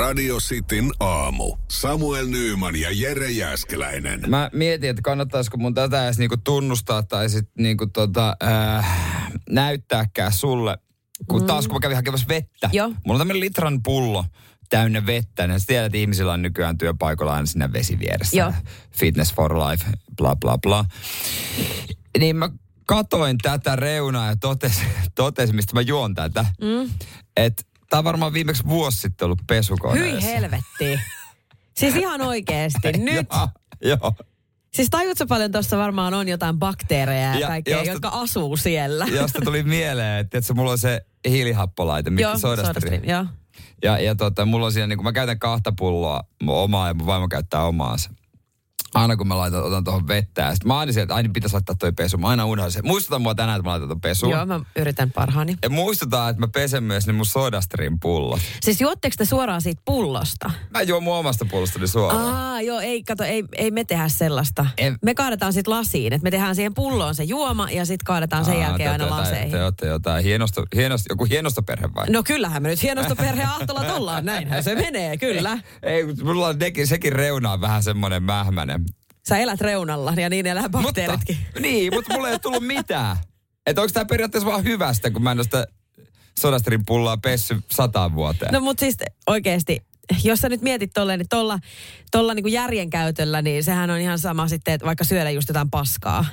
Radio Cityn aamu. Samuel Nyyman ja Jere Jäskeläinen. Mä mietin, että kannattaisiko mun tätä edes niinku tunnustaa tai sit niinku tota, äh, näyttääkään sulle. Kun taas kun mä kävin hakemassa vettä. Joo. Mulla on tämmönen litran pullo täynnä vettä. Ja sä tiedät, että ihmisillä on nykyään työpaikoilla aina siinä vesi vieressä. Joo. Fitness for life, bla bla bla. Niin mä katoin tätä reunaa ja totesin, totesin mistä mä juon tätä. Mm. Että tää on varmaan viimeksi vuosi sitten ollut pesukoneessa. Hyi helvetti. Siis ihan oikeesti. Nyt. Joo, joo. Siis tajutko paljon tuossa varmaan on jotain bakteereja ja, Ja kaikkea, josta- jotka asuu siellä. Josta tuli mieleen, että tiedätkö, mulla on se hiilihappolaite, mikä. SodaStream, Joo. Ja, ja tota, mulla on siinä, niin kun mä käytän kahta pulloa omaa ja mun vaimo käyttää omaansa. Aina kun mä laitan, otan tuohon vettä. Ja sit mä aina sieltä, että aina pitäisi laittaa toi pesu. Mä aina unohdan sen. Muistuta mua tänään, että mä laitan ton pesuun. Joo, mä yritän parhaani. Ja muistutaan, että mä pesen myös ne mun sodastream pullot. Siis juotteko te suoraan siitä pullosta? Mä juon mun omasta pullostani suoraan. Aa, joo, ei, kato, ei, ei me tehdä sellaista. En- Me kaadetaan sitten lasiin, että me tehdään siihen pulloon se juoma ja sitten kaadetaan sen Aa, jälkeen te- aina te- laseihin. Te olette jotain hienosta, hienosta, joku hienosta perhe vai? No kyllähän me nyt hienosta perheen ahtolat ollaan, näinhän se menee, kyllä. Ei, mutta mulla on nekin, sekin reuna on vähän semmoinen mähmänen. Sä elät reunalla ja niin elää bakteeritkin. Mutta, niin, mutta mulla ei ole tullut mitään. Että onko tämä periaatteessa vaan hyvästä, kun mä en ole sitä sodasterin pullaa pessy sataan vuoteen. No mutta siis oikeasti, jos sä nyt mietit tolleen, niin tolla, tolla niin järjen käytöllä, niin sehän on ihan sama sitten, että vaikka syödä just jotain paskaa.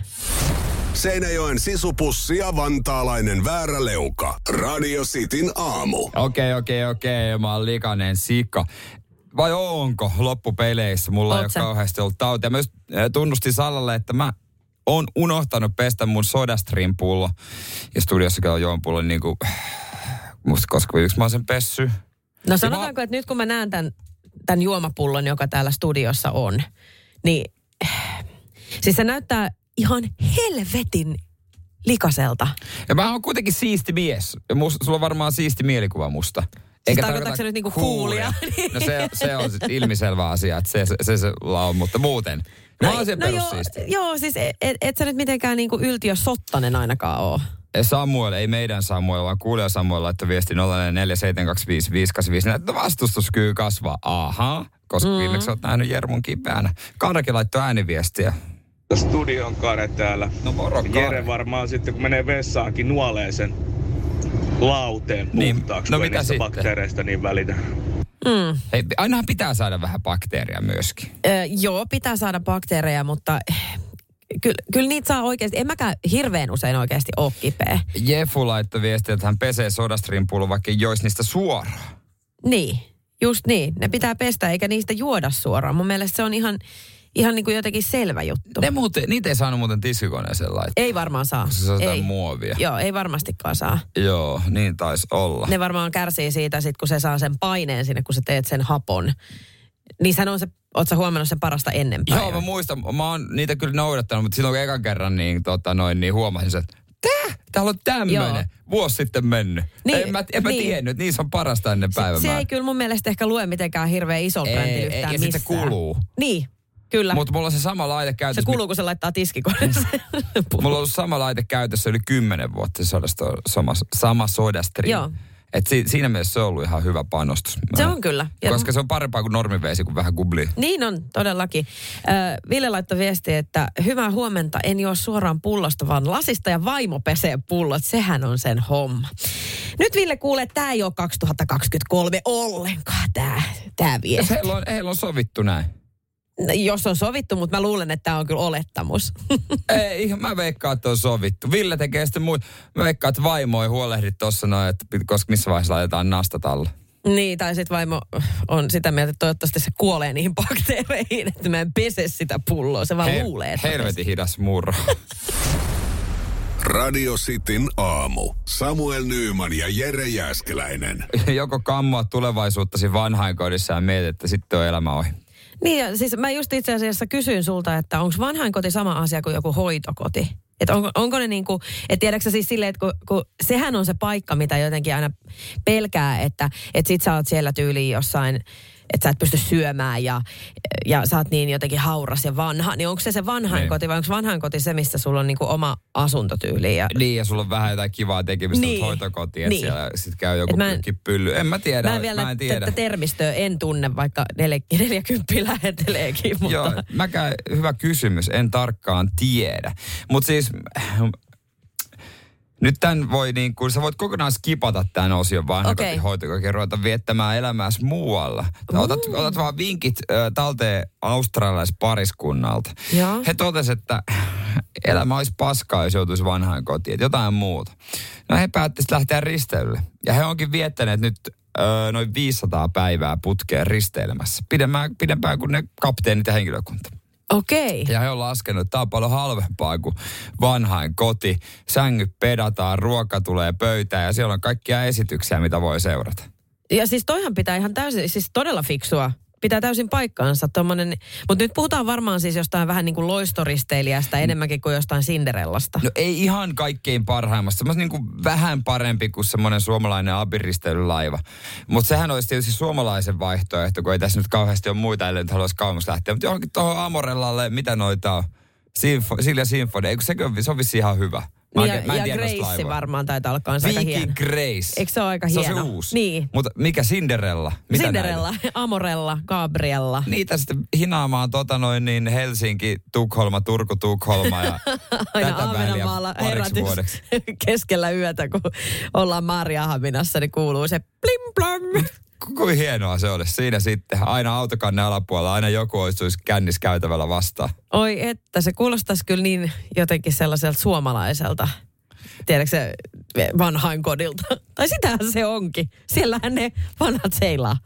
Seinäjoen sisupussi ja vantaalainen vääräleuka. Radio Cityn aamu. Okei, okei, okei, mä oon likainen sika. Vai onko loppupeleissä? Mulla ei Oot ole sä? kauheasti ollut tautia. Mä just äh, tunnustin Sallalle, että mä oon unohtanut pestä mun sodastream pullo. Ja studiossa käy joon pullo niin kuin, musta koska yksi mä oon sen pessy. No sanotaanko, että nyt kun mä näen tämän, tämän juomapullon, joka täällä studiossa on, niin siis se näyttää ihan helvetin likaselta. Ja mä oon kuitenkin siisti mies. Ja musta, sulla on varmaan siisti mielikuva musta. Siis tarkoitatko se nyt niinku coolia? No se, se on sit ilmiselvä asia, että se, se, se, se on, mutta muuten. Mä oon siellä no joo, joo, siis et, et, et sä nyt mitenkään niinku yltiö sottanen ainakaan oo. Samuel, ei meidän Samuel, vaan kuulija Samuel laittoi viesti 0447255854, että vastustuskyky kasvaa. Aha, koska mm. viimeksi olet nähnyt Jermun kipeänä. Karakin laittoi ääniviestiä. Studion Kare täällä. No moro, Kare. Jere varmaan sitten, kun menee vessaankin, nuolee sen lauteen Niin, puhtaaksi, no kun ei mitä sitten? bakteereista niin välitä. Mm. Hei, ainahan pitää saada vähän bakteeria myöskin. Ö, joo, pitää saada bakteereja, mutta kyllä, kyllä niitä saa oikeasti. En mäkään hirveän usein oikeasti ole kipeä. Jefu laittoi viestiä, että hän pesee pullo, vaikka ei joisi niistä suoraan. Niin, just niin. Ne pitää pestä eikä niistä juoda suoraan. Mun mielestä se on ihan, ihan niin kuin jotenkin selvä juttu. Ne muuten, niitä ei saanut muuten tiskikoneeseen laittaa. Ei varmaan saa. Se on jotain ei. muovia. Joo, ei varmastikaan saa. Joo, niin taisi olla. Ne varmaan kärsii siitä sit, kun se saa sen paineen sinne, kun sä teet sen hapon. Niin sehän on se, oot sä huomannut sen parasta ennen Joo, päivää? mä muistan, mä oon niitä kyllä noudattanut, mutta silloin kun ekan kerran niin, tota, noin, niin huomasin sen, että tää, täällä on tämmöinen, Joo. vuosi sitten mennyt. Niin, en mä, en mä niin. tiennyt, että niissä on parasta ennen se, se päivämäärää. ei kyllä mun mielestä ehkä lue mitenkään hirveän isolla Ei, brändillä ei, yhtään ja se missään. kuluu. Niin, kyllä. Mutta mulla on se sama laite se käytössä. kuluu, kun se laittaa tiskikoneeseen. Mulla on ollut sama laite käytössä yli kymmenen vuotta, se sodasta, sama, sama sodastream. Joo. Et si, siinä mielessä se on ollut ihan hyvä panostus. Se on kyllä. Ja- Koska se on parempaa kuin normiveesi, kuin vähän gubli. Niin on, todellakin. Äh, Ville laittoi viesti, että hyvää huomenta, en juo suoraan pullosta, vaan lasista ja vaimo pesee pullot. Sehän on sen homma. Nyt Ville kuulee, että tämä ei ole 2023 ollenkaan, tämä tää viesti. Heillä on, heillä on sovittu näin. Jos on sovittu, mutta mä luulen, että tämä on kyllä olettamus. Ei, mä veikkaan, että on sovittu. Ville tekee sitten muu. Mä veikkaan, että vaimo ei huolehdi tossa noin, että koska missä vaiheessa laitetaan nastat alle. niin, tai sitten vaimo on sitä mieltä, että toivottavasti se kuolee niihin bakteereihin, että mä en pese sitä pulloa. Se vaan He- luulee, että Helvetin hidas murro. Radio Cityn aamu. Samuel Nyyman ja Jere Jäskeläinen. Joko kammoa tulevaisuuttasi vanhainkodissa ja mietit, että sitten on elämä ohi. Niin, ja siis mä just itse asiassa kysyin sulta, että onko vanhainkoti sama asia kuin joku hoitokoti? Että onko, onko ne niinku, että tiedätkö siis silleen, että kun, kun sehän on se paikka, mitä jotenkin aina pelkää, että, että sit sä oot siellä tyyliin jossain että sä et pysty syömään ja, ja sä oot niin jotenkin hauras ja vanha, niin onko se se vanhainkoti Niin. vai onko vanhainkoti se, missä sulla on niinku oma asuntotyyli? Ja, Niin, ja sulla on vähän jotain kivaa tekemistä Niin. hoitokotiin, että Niin. siellä sit käy joku mä en- pylly. En mä tiedä, Mä en vielä mä en tiedä. tätä termistöä en tunne, vaikka nel- 40 läheteleekin, mutta... Joo, mäkään, hyvä kysymys, en tarkkaan tiedä. Mutta siis, nyt tämän voi niin kuin, sä voit kokonaan skipata tämän osion vaan okay. hoitokokein ruveta viettämään elämääsi muualla. Otat, otat vaan vinkit ö, talteen australialaispariskunnalta. Joo. He totesivat, että elämä olisi paskaa, jos joutuisi vanhaan kotiin, että jotain muuta. No he päättivät lähteä risteilylle. Ja he onkin viettäneet nyt ö, noin 500 päivää putkeen risteilemässä. Pidempään, pidempään kuin ne kapteenit ja henkilökunta. Okei. Ja he on laskenut, että tämä on paljon halvempaa kuin vanhain koti. Sängyt pedataan, ruoka tulee pöytään ja siellä on kaikkia esityksiä, mitä voi seurata. Ja siis toihan pitää ihan täysin, siis todella fiksua. Pitää täysin paikkaansa tommonen. Mutta nyt puhutaan varmaan siis jostain vähän niin kuin loistoristeilijästä enemmänkin kuin jostain Cinderellasta. No ei ihan kaikkein parhaimmasta. Semmoista niin kuin vähän parempi kuin semmoinen suomalainen abiristeilylaiva. Mutta sehän olisi tietysti suomalaisen vaihtoehto, kun ei tässä nyt kauheasti ole muita, ellei nyt haluaisi kauemmas lähteä. Mutta johonkin tuohon Amorellalle, mitä noita on? Sinfo, Silja Sinfoni, eikö ole, se on vissiin ihan hyvä. Mä ja en- mä ja Grace varmaan taitaa olla kanssa aika Viking hieno. Grace. Eikö se ole aika Se on hieno? se uusi. Niin. Mutta mikä Cinderella? Mitä Cinderella, näitä? Amorella, Gabriella. Niitä sitten hinaamaan tota noin niin Helsinki, Tukholma, Turku, Tukholma ja Aina tätä väliä pariksi vuodeksi. keskellä yötä, kun ollaan Marjahaminassa, niin kuuluu se plim plam. Ku- Kuin hienoa se olisi. Siinä sitten aina autokanne alapuolella, aina joku olisi kännis käytävällä vastaan. Oi että, se kuulostaisi kyllä niin jotenkin sellaiselta suomalaiselta. Tiedätkö se vanhain kodilta? Tai sitähän se onkin. Siellähän ne vanhat seilaa.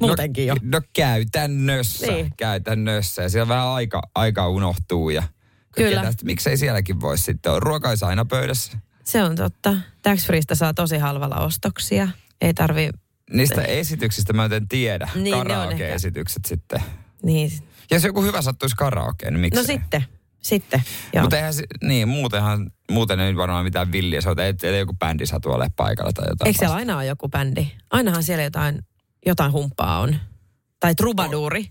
Muutenkin no, jo. No käytännössä. Niin. Käytännössä. Ja siellä vähän aika, aika unohtuu. Ja Kyllä. Tästä, miksei sielläkin voisi sitten olla. Aina pöydässä. Se on totta. Tax Freesta saa tosi halvalla ostoksia. Ei tarvi, Niistä esityksistä mä en tiedä. Niin, Karaoke-esitykset sitten. niin. Jos joku hyvä sattuisi karaokeen, niin miksei? No sitten, sitten. Joo. Mutta eihän, niin, muutenhan, muuten ei varmaan mitään villiä soita, ettei joku bändi satu olemaan paikalla tai jotain. Eikö siellä vasta- aina ole joku bändi? Ainahan siellä jotain, jotain humppaa on. Tai trubaduuri.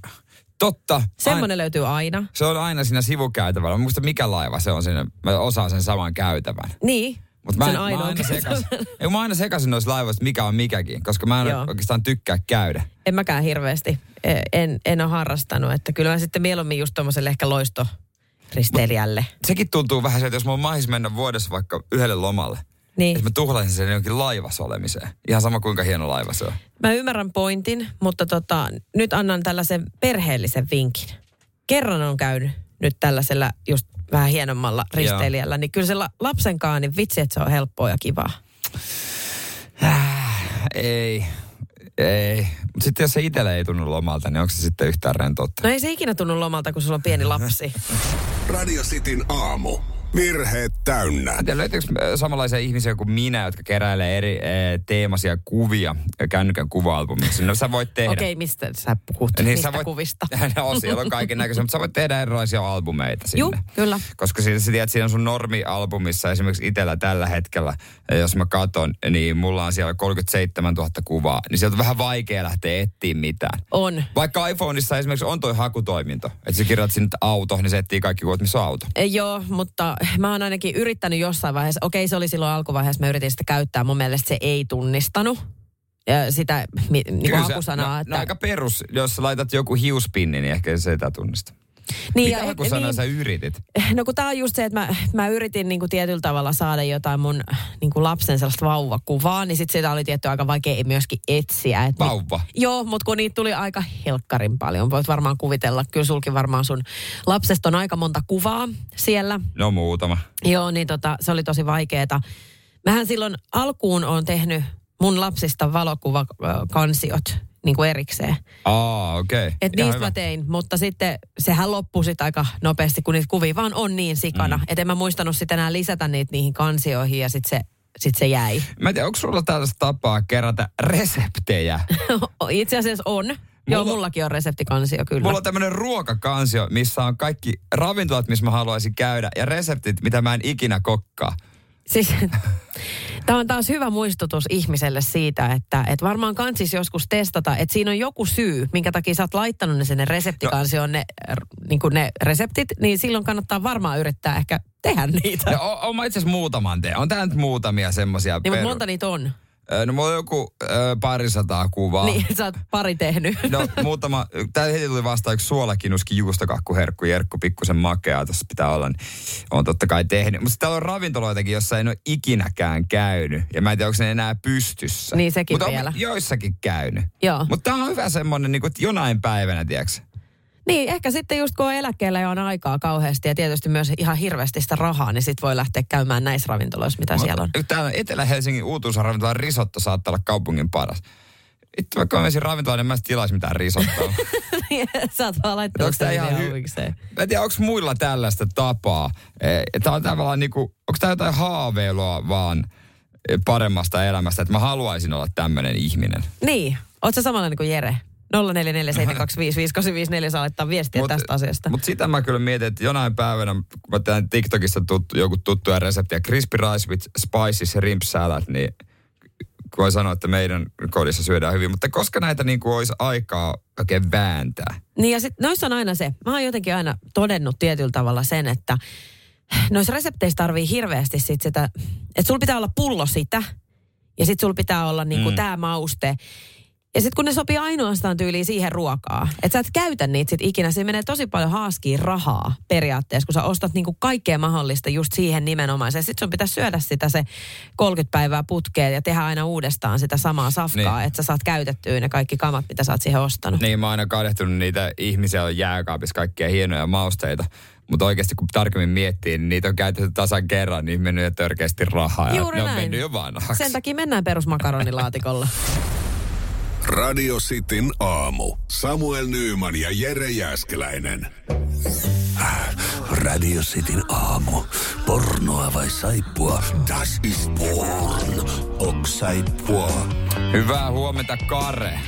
Totta. Semmoinen löytyy aina. Se on aina siinä sivukäytävällä. Mä muista mikä laiva se on siinä. Mä osaan sen saman käytävän. Niin. Mutta mä, en- mä, aina sekasin. Ei, mä aina sekasin noissa laivoissa, mikä on mikäkin, koska mä en Joo. oikeastaan tykkää käydä. En mäkään hirveästi. E- En, en ole harrastanut. Että kyllä mä sitten mieluummin just tuommoiselle ehkä loistoristeilijälle. Sekin tuntuu vähän se, että jos mulla mahis mennä vuodessa vaikka yhdelle lomalle, Niin. että mä tuhlaisin sen jonkin laivassa olemiseen. Ihan sama kuinka hieno laiva se on. Mä ymmärrän pointin, mutta tota, nyt annan tällaisen perheellisen vinkin. Kerran on käynyt nyt tällaisella just vähän hienommalla risteilijällä, niin kyllä se la- lapsenkaan, niin vitsi, että se on helppoa ja kivaa. Ei, ei. Mutta sitten jos se itselle ei tunnu lomalta, niin onko se sitten yhtään rentoutta? No ei se ikinä tunnu lomalta, kun sulla on pieni lapsi. Radio Cityn aamu. Virheet täynnä. Tiedä, löytyykö samanlaisia ihmisiä kuin minä, jotka keräilee eri e, teemaisia kuvia kännykän kuva-albumiksi. No sä voit tehdä. Okei, mistä sä puhut? Niin Mistä sä voit, kuvista? no, siellä on kaiken näköisiä, mutta sä voit tehdä erilaisia albumeita sinne. Juu, kyllä. Koska siinä, sä tiedät, siinä on sun normialbumissa esimerkiksi itsellä tällä hetkellä, eh, jos mä katon, niin mulla on siellä 37 000 kuvaa. Niin sieltä on vähän vaikea lähteä etsiä mitään. On. Vaikka iPhoneissa esimerkiksi on toi hakutoiminto, että sä kirjoitat sinne auto, niin se etsii kaikki kuvat, missä on auto. E, Joo, mutta mä oon ainakin yrittänyt jossain vaiheessa, okei se oli silloin alkuvaiheessa, mä yritin sitä käyttää, mun mielestä se ei tunnistanut ja sitä mi, niin hakusanaa. no, että, no, aika perus, jos laitat joku hiuspinni, niin ehkä se sitä tunnista. Niin, Mitä hakusanaa sä yritit? No kun tää on just se, että mä, mä yritin niinku tietyllä tavalla saada jotain mun niinku lapsen sellaista vauvakuvaa, niin sit sitä oli tietty aika vaikea myöskin etsiä. Et Vauva? Ni, joo, mutta kun niitä tuli aika helkkarin paljon, voit varmaan kuvitella. Kyllä sulki varmaan sun lapsesta on aika monta kuvaa siellä. No muutama. Joo, niin tota, se oli tosi vaikeeta. Mähän silloin alkuun on tehnyt mun lapsista valokuvakansiot niin kuin erikseen. Aa, okei. Okay. Et niistä mä tein, mutta sitten sehän loppui sit aika nopeasti, kun niitä kuvia vaan on niin sikana. Mm. Että en mä muistanut sitten enää lisätä niitä niihin kansioihin ja sitten se, sit se jäi. Mä en tiedä, onko sulla tällaista tapaa kerätä reseptejä? Itse asiassa on. Joo, Mulla- mullakin on reseptikansio kyllä. Mulla on tämmönen ruokakansio, missä on kaikki ravintolat, missä mä haluaisin käydä, ja reseptit, mitä mä en ikinä kokkaa. Siis, Tämä on taas hyvä muistutus ihmiselle siitä, että, että varmaan kansis joskus testata, että siinä on joku syy, minkä takia sä oot laittanut ne sinne reseptikansioon ne, niin ne reseptit, niin silloin kannattaa varmaan yrittää ehkä tehdä niitä. O- on mä itse asiassa muutaman teen. On tää nyt muutamia semmosia. niin, mutta monta niitä on. No mulla on joku ö, parisataa kuvaa. Niin, sä oot pari tehnyt. No muutama, tää heti tuli vastaan yksi suolakinuski juustokakkuherkku, Jerkku pikkusen makeaa, tässä pitää olla, niin on totta kai tehnyt. Mutta täällä on ravintoloitakin, jossa en ole ikinäkään käynyt. Ja mä en tiedä, onko ne enää pystyssä. Niin, sekin Mutta vielä. joissakin käynyt. Joo. Mutta tää on hyvä semmonen, niin että jonain päivänä, tiedätkö? Niin, ehkä sitten just kun on eläkkeellä ja on aikaa kauheasti ja tietysti myös ihan hirveästi sitä rahaa, niin sitten voi lähteä käymään näissä ravintoloissa, mitä siellä on. Täällä Etelä-Helsingin uutuusravintola risotto saattaa olla kaupungin paras. Vittu, vaikka mä menisin ravintolaan, niin mä en tilaisi mitään risottoa. Sä oot vaan laittanut sen ihan hy-. Mä en tiedä, onko muilla tällaista tapaa. Tämä on tavallaan niinku, onko tämä jotain haaveilua vaan eh, paremmasta elämästä, että mä haluaisin olla tämmöinen ihminen. Niin, oot sä samanlainen kuin Jere? 0447255854 saa laittaa viestiä Mut- tästä asiasta. Mutta sitä mä kyllä mietin, että jonain päivänä, kun mä teen TikTokissa tuttu, joku tuttuja reseptiä, crispy rice with spices rimp salad, niin voi sanoa, että meidän kodissa syödään hyvin. Mutta koska näitä niin kuin olisi aikaa oikein vääntää? Niin ja sitten noissa on aina se, mä oon jotenkin aina todennut tietyllä tavalla sen, että noissa resepteissä tarvii hirveästi sit sitä, että sulla pitää olla pullo sitä ja sitten sulla pitää olla niinku Mm. tämä mauste. Ja sitten kun ne sopii ainoastaan tyyliin siihen ruokaa, että sä et käytä niitä sit ikinä, siinä menee tosi paljon haaskiin rahaa periaatteessa, kun sä ostat niinku kaikkea mahdollista just siihen nimenomaiseen. Sitten sun pitää syödä sitä se 30 päivää putkeen ja tehdä aina uudestaan sitä samaa safkaa, Niin. että sä saat käytettyä ne kaikki kamat, mitä sä oot siihen ostanut. Niin mä oon aina kadehtunut niitä ihmisiä, on jääkaapissa kaikkia hienoja mausteita. Mutta oikeasti kun tarkemmin miettii, niin niitä on käytetty tasan kerran, niin mennyt jo törkeästi rahaa. ja Juuri ne on näin. mennyt jo vanhaksi. Sen takia mennään perusmakaronilaatikolla. Radio Cityn aamu. Samuel Nyyman ja Jere Jäskeläinen. Radio Cityn aamu. Pornoa vai saippua? Das ist porn. Ok saippua. Hyvää huomenta, Kare.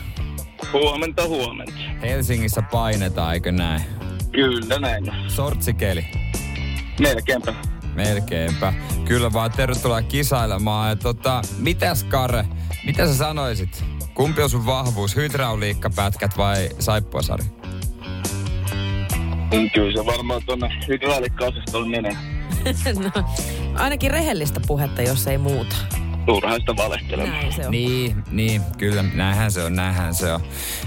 Huomenta, huomenta. Helsingissä painetaan, eikö näin? Kyllä näin. Sortsikeli. Melkeinpä. Melkeinpä. Kyllä vaan tervetuloa kisailemaan. Ja tota, mitäs Kare, mitä sä sanoisit? Kumpi on sun vahvuus, hydrauliikkapätkät vai saippuasari? Kyllä se varmaan tuonne hydraulikka-osastolle menee. no, ainakin rehellistä puhetta, jos ei muuta. Turhaista valehtelemaan. Näin se on. Niin, niin, kyllä, näinhän se on, näinhän se on.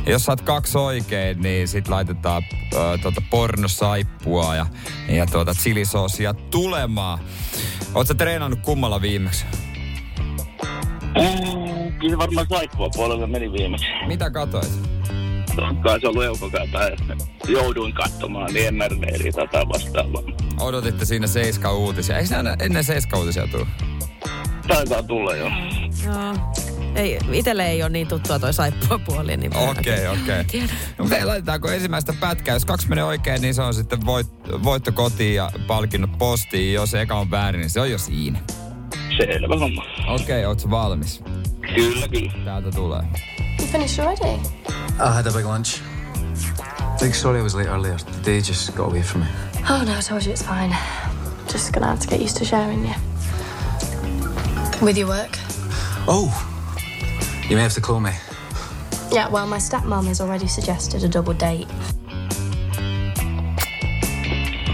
Ja jos saat kaksi oikein, niin sit laitetaan ö, tuota pornosaippua ja, ja tuota chilisoosia tulemaan. Sä treenannut kummalla viimeksi? Mm, Kyllä se varmaan saippua puolella meni viimeksi. Mitä katoit? Kai se ollut että jouduin katsomaan niin MRDriä tätä vastaavaa. Odotitte siinä Seiska uutisia. Eikö aina ennen Seiska uutisia tule? Taitaa tulla jo. Joo. Ei, itelle ei ole niin tuttua toi saippua puoli. Niin Okei, okei. Tiedän. No, ei, laitetaanko ensimmäistä pätkää? Jos kaksi menee oikein, niin se on sitten voit, voitto kotiin ja palkinnot postiin. Jos eka on väärin, niin se on jo siinä. Selvä homma. Okei, ootko valmis? Kyllä, kyllä. Täältä tulee. You finished already? I had a big lunch. Big sorry I was late earlier. The day just got away from me. Oh no, I told you it's fine. Just gonna have to get used to sharing you. With your work? Oh! You may have to call me. Yeah, well, my stepmom has already suggested a double date.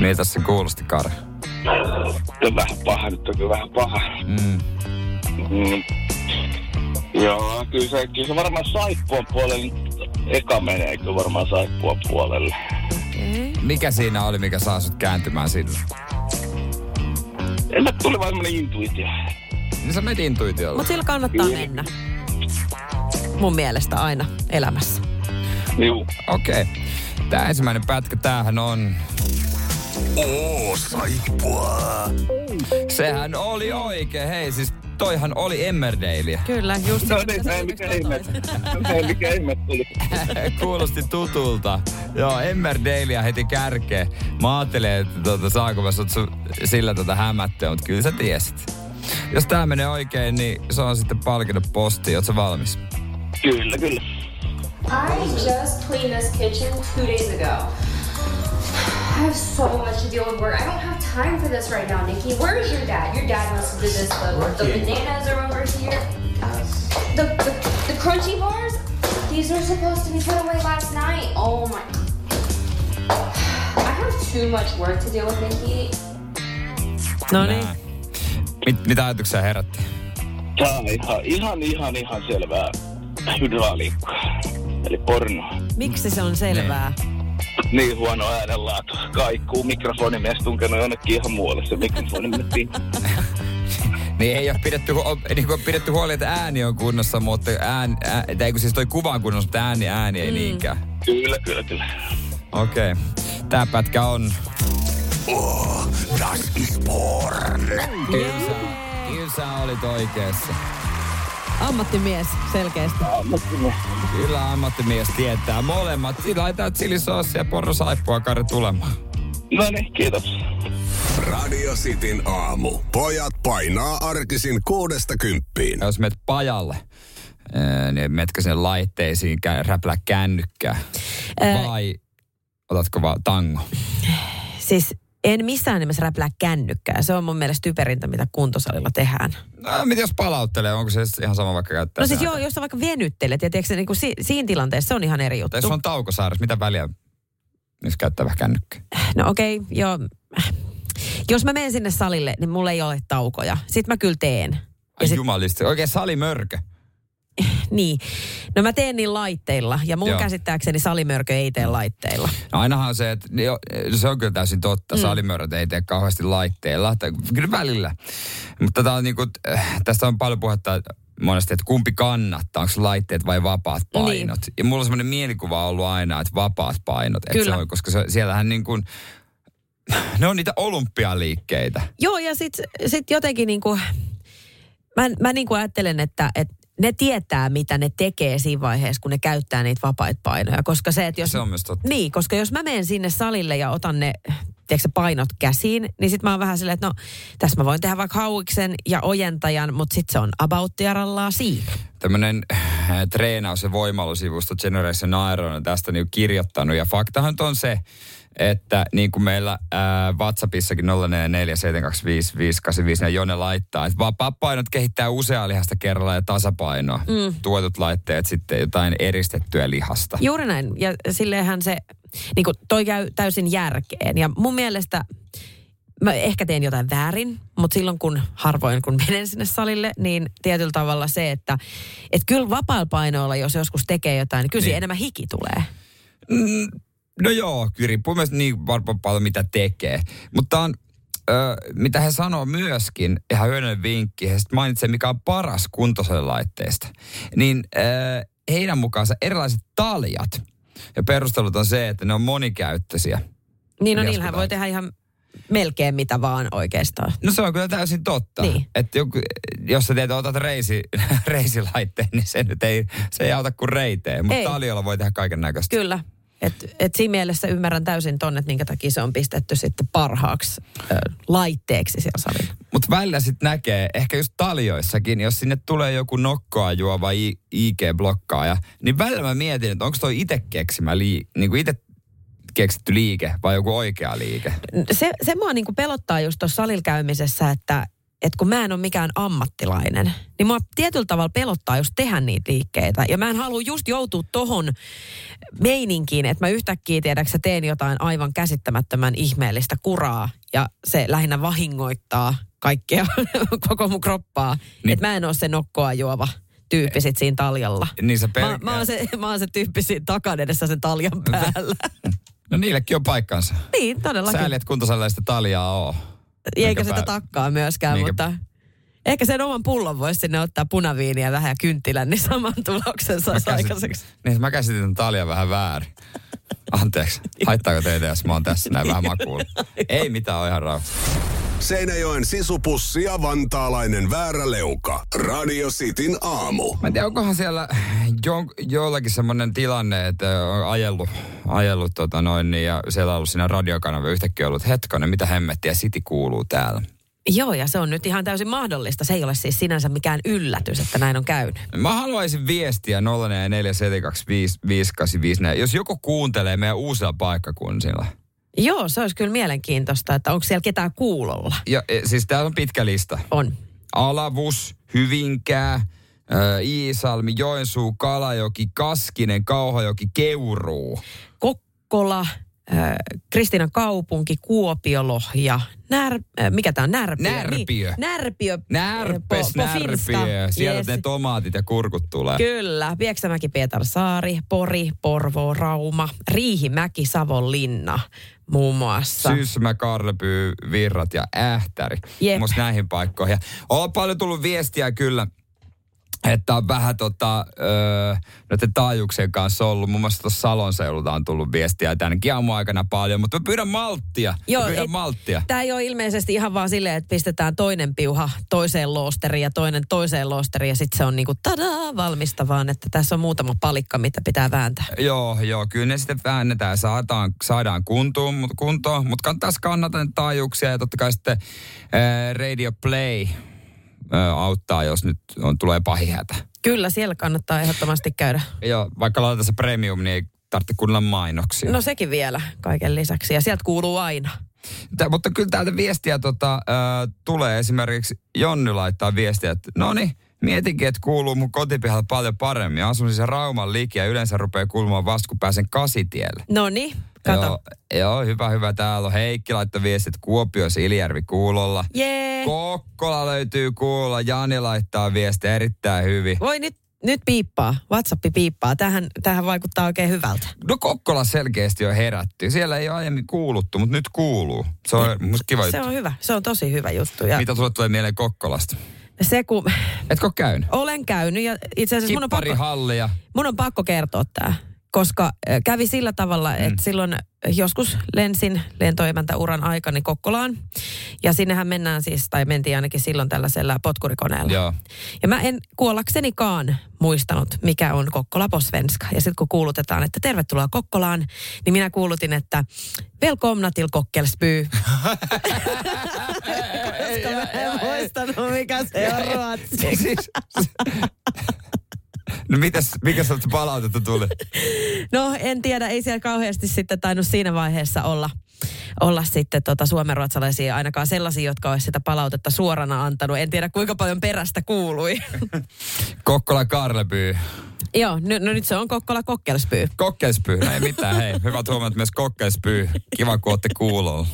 Miltä se kuulosti, Kare? Nyt on vähän paha, nyt on kyllä vähän paha. Mm. Mm. Joo, kyllä se, kyllä se varmaan saippua puolelle. Eka menee kyllä varmaan saippua puolelle. Mikä siinä oli, mikä saa sut kääntymään sillä? En mä tuli vaan semmonen intuitio. Niin sä menit intuitiolla. Mutta sillä kannattaa mennä. Mun mielestä aina elämässä. Juu. Okei. Okay. Tää ensimmäinen pätkä, tämähän on... Oo, saippua. Sehän oli oikein. Hei, siis toihan oli Emmerdaleä. Kyllä, just No niin, ei just mikä ihme. Ei mikä ihme tuli. Kuulosti tutulta. Joo, Emmerdaleä heti kärkeen. Mä ajattelin, että tota, saanko mä sut su- sillä tota hämättyä, mutta kyllä sä tiesit. Jos tää menee oikein, niin se on sitten palkinnut postiin. Ootko valmis? Kyllä, kyllä. I just cleaned this kitchen two days ago. Have so much to deal with work. I don't have time for this right now, Nikki. Where is your dad? Your dad must have did this. The, the bananas are over here. The, the the crunchy bars. These were supposed to be put away last night. Oh my. I have too much work to deal with, Nikki. No niin. Näin. Mit, mitä ajatuksia herätti? Tää on ihan, ihan, ihan, ihan selvää hydrauliikkaa. Eli porno. Miksi se on selvää? Niin huono äänenlaatu. Kaikkuu mikrofonimies tunkenut jonnekin ihan muualle se mikrofoni mentiin. Niin ei ole pidetty, hu- niin kuin pidetty huoli, että ääni on kunnossa, mutta ään, ää, tai kun siis toi kuva on kunnossa, mutta ääni, ääni ei niinkään. Kyllä, kyllä, kyllä. Okei. Okay. Tää pätkä on Oh, das ist porn. Kyllä sä, kyllä sä olit oikeassa. Ammattimies selkeästi. Kyllä ammattimies tietää molemmat. Laitetaan chilisoosia ja pornosaippua Kari tulemaan. No niin, kiitos. Radio Cityn aamu. Pojat painaa arkisin kuudesta kymppiin. Jos menet pajalle, ää, niin metkö sinne laitteisiin, räplää kännykkää? Vai otatko vaan tango? Siis en missään nimessä räplää kännykkää. Se on mun mielestä typerintä, mitä kuntosalilla tehdään. No, mitä jos palauttelee? Onko se sitten ihan sama vaikka käyttää? No siis joo, jos sä vaikka venyttelet, ja tiedätkö, niin kuin si- siinä tilanteessa se on ihan eri juttu. Tai jos on taukosairaus, mitä väliä, jos käyttää vähän kännykkää? No okei, okay, joo. Jos mä menen sinne salille, niin mulla ei ole taukoja. Sitten mä kyllä teen. Ja Ai sit, jumalista, oikein salimörkö. niin. No mä teen niin laitteilla. Ja mun Joo. käsittääkseni salimörkö ei tee laitteilla. No ainahan se, että jo, se on kyllä täysin totta. Mm. Salimöröt ei tee kauheasti laitteilla. Tai, kyllä välillä. Mutta tää on niinku, äh, tästä on paljon puhetta monesti, että kumpi kannattaa, onko laitteet vai vapaat painot. Niin. Ja mulla on semmoinen mielikuva ollut aina, että vapaat painot. Että Kyllä. Se on, koska se, siellähän niin kuin, ne on niitä olympialiikkeitä. Joo, ja sit, sit jotenkin niinku, mä, mä niinku ajattelen, että, että ne tietää, mitä ne tekee siinä vaiheessa, kun ne käyttää niitä vapaita painoja. Koska se, että jos... Se on myös totta. Niin, koska jos mä menen sinne salille ja otan ne tiedätkö, painot käsiin, niin sit mä oon vähän silleen, että no, tässä mä voin tehdä vaikka hauiksen ja ojentajan, mutta sit se on about tiarallaa siinä. tämmöinen äh, treenaus- ja voimailusivusto Generation Iron on tästä niin kirjoittanut. Ja faktahan on se, että niin kuin meillä äh, WhatsAppissakin 0447255854 ja Jone laittaa, että vapaa-painot kehittää useaa lihasta kerralla ja tasapainoa. Mm. Tuotut laitteet sitten jotain eristettyä lihasta. Juuri näin. Ja silleenhän se, niin kuin toi käy täysin järkeen. Ja mun mielestä mä ehkä teen jotain väärin, mutta silloin kun harvoin kun menen sinne salille, niin tietyllä tavalla se, että et kyllä vapaalla painoilla, jos joskus tekee jotain, niin kyllä. Niin. enemmän hiki tulee. Mm, no joo, kyllä riippuu myös niin varmaan paljon mitä tekee. Mutta on, ö, mitä he sanoo myöskin, ihan hyödyllinen vinkki, he sitten mainitsee, mikä on paras kuntosalilaitteista. Niin ö, heidän mukaansa erilaiset taljat. Ja perustelut on se, että ne on monikäyttöisiä. Niin no niillähän voi tehdä ihan melkein mitä vaan oikeastaan. No se on kyllä täysin totta. Niin. Että jos sä teet, otat reisi, reisilaitteen, niin se nyt ei, se ei auta kuin reiteen. Mutta Ei. taljoilla voi tehdä kaiken näköistä. Kyllä. Et, et siinä mielessä ymmärrän täysin ton, että minkä takia se on pistetty sitten parhaaksi ö, laitteeksi siellä salilla. Mutta välillä sitten näkee, ehkä just taljoissakin, jos sinne tulee joku nokkoa juova I- IG-blokkaaja, niin välillä mä mietin, että onko toi itse keksimä lii, niin kuin itse keksitty liike vai joku oikea liike. se, se mua niinku pelottaa just tuossa salilla käymisessä, että et kun mä en ole mikään ammattilainen, niin mua tietyllä tavalla pelottaa just tehdä niitä liikkeitä. Ja mä en halua just joutua tohon meininkiin, että mä yhtäkkiä tiedäksä teen jotain aivan käsittämättömän ihmeellistä kuraa ja se lähinnä vahingoittaa kaikkea koko mun kroppaa. Niin. Että mä en ole se nokkoa juova tyyppi sit siinä taljalla. Niin sä Mä, mä, oon se, mä oon se tyyppi siinä takan edessä sen taljan päällä. No niillekin on paikkansa. niin, todellakin. Sääli, että kuntosalilla taljaa oo. Eikä sitä pää- takkaa myöskään, Minkä- mutta ehkä sen oman pullon voisi sinne ottaa punaviiniä vähän ja kynttilän, niin saman tuloksen saisi aikaiseksi. Niin, mä käsitin taljan vähän väärin. Anteeksi. Haittaako teitä, jos mä oon tässä näin vähän makuulla? Ei mitään, on ihan rauha. Seinäjoen sisupussi ja vantaalainen vääräleuka. Radio Cityn aamu. Mä en tiedä, onkohan siellä jo, jollakin semmoinen tilanne, että on ajellut, ajellut tota noin, niin, ja siellä on ollut siinä radiokanava yhtäkkiä ollut hetkonen, mitä hemmettiä City kuuluu täällä. Joo, ja se on nyt ihan täysin mahdollista. Se ei ole siis sinänsä mikään yllätys, että näin on käynyt. Mä haluaisin viestiä 0447255854, jos joku kuuntelee meidän uusilla paikkakunnilla. Joo, se olisi kyllä mielenkiintoista, että onko siellä ketään kuulolla. Ja, e, siis täällä on pitkä lista. On. Alavus, Hyvinkää, Iisalmi, Joensuu, Kalajoki, Kaskinen, Kauhajoki, Keuruu. Kokkola, Kristiinan kaupunki, Kuopiolohja, När, äh, mikä tämä on, Närpiö? Närpiö. Niin, Närpiö. Närpes, Po-. Närpiö. Sieltä Yes. ne tomaatit ja kurkut tulee. Kyllä, Pieksämäki, Pietarsaari, Pori, Porvoo, Rauma, Riihimäki, Savonlinna muun muassa. Sysmä, Karlepyy, Virrat ja Ähtäri. Jep. Musta näihin paikkoihin. Ja on paljon tullut viestiä kyllä, että on vähän tota, öö, noiden taajuuksien kanssa ollut. Muun muassa tuossa Salon seudulta on tullut viestiä tänäkin aamuaikana paljon, mutta mä pyydän malttia. Joo, mä pyydän et- malttia. Tämä ei ole ilmeisesti ihan vaan silleen, että pistetään toinen piuha toiseen loosteriin ja toinen toiseen loosteriin ja sitten se on niinku tadaa valmista, vaan että tässä on muutama palikka, mitä pitää vääntää. Joo, joo, kyllä ne sitten väännetään ja saadaan, saadaan kuntoon, mutta kuntoon, mutta kannattaa kannata taajuuksia ja totta kai sitten ää, Radio Play auttaa, jos nyt on, tulee pahin hätä. Kyllä, siellä kannattaa ehdottomasti käydä. Joo, vaikka laitetaan se premium, niin ei tarvitse kuunnella mainoksia. No sekin vielä kaiken lisäksi ja sieltä kuuluu aina. Tä, mutta kyllä täältä viestiä tota, ää, tulee esimerkiksi Jonny laittaa viestiä, että no niin, mietinkin, että kuuluu mun kotipihalla paljon paremmin. Asun siis Rauman liki ja yleensä rupeaa kuulumaan vasta, kun pääsen kasitielle. No niin, kato. Joo, joo, hyvä, hyvä. Täällä on Heikki laittoi viestiä, että Kuopio Ilijärvi kuulolla. Jee. Kokkola löytyy kuulla. Jani laittaa viestiä erittäin hyvin. Voi nyt, nyt piippaa. WhatsApp piippaa. Tähän, tähän vaikuttaa oikein hyvältä. No Kokkola selkeästi on herätty. Siellä ei ole aiemmin kuuluttu, mutta nyt kuuluu. Se on musta kiva Se juttu. on hyvä. Se on tosi hyvä juttu. Ja Mitä sulle tulee mieleen Kokkolasta? Se kun Etkö käynyt? olen käynyt ja itse asiassa mun on, pakko, Kipparihallia. mun on pakko kertoa tämä. Koska äh, kävi sillä tavalla, Mm. että silloin joskus lensin lentoimäntäuran aikani Kokkolaan. Ja sinnehän mennään siis, tai mentiin ainakin silloin tällaisella potkurikoneella. Joo. Ja mä en kuollaksenikaan muistanut, mikä on Kokkola på svenska. Ja sitten kun kuulutetaan, että tervetuloa Kokkolaan, niin minä kuulutin, että velkomna till Kokkelsby. Koska mä en muistanut, mikä se on ruotsi. No mitäs, mikä se palautetta tuli? No en tiedä, ei siellä kauheasti sitten tainnut siinä vaiheessa olla, olla sitten tota suomenruotsalaisia, ainakaan sellaisia, jotka olisi sitä palautetta suorana antanut. En tiedä kuinka paljon perästä kuului. Kokkola Karleby. Joo, n- no nyt se on Kokkola Kokkelsby. Kokkelsby. No ei mitään, hei. Hyvät huomiot myös Kokkelsby. Kiva, kun olette kuulolla.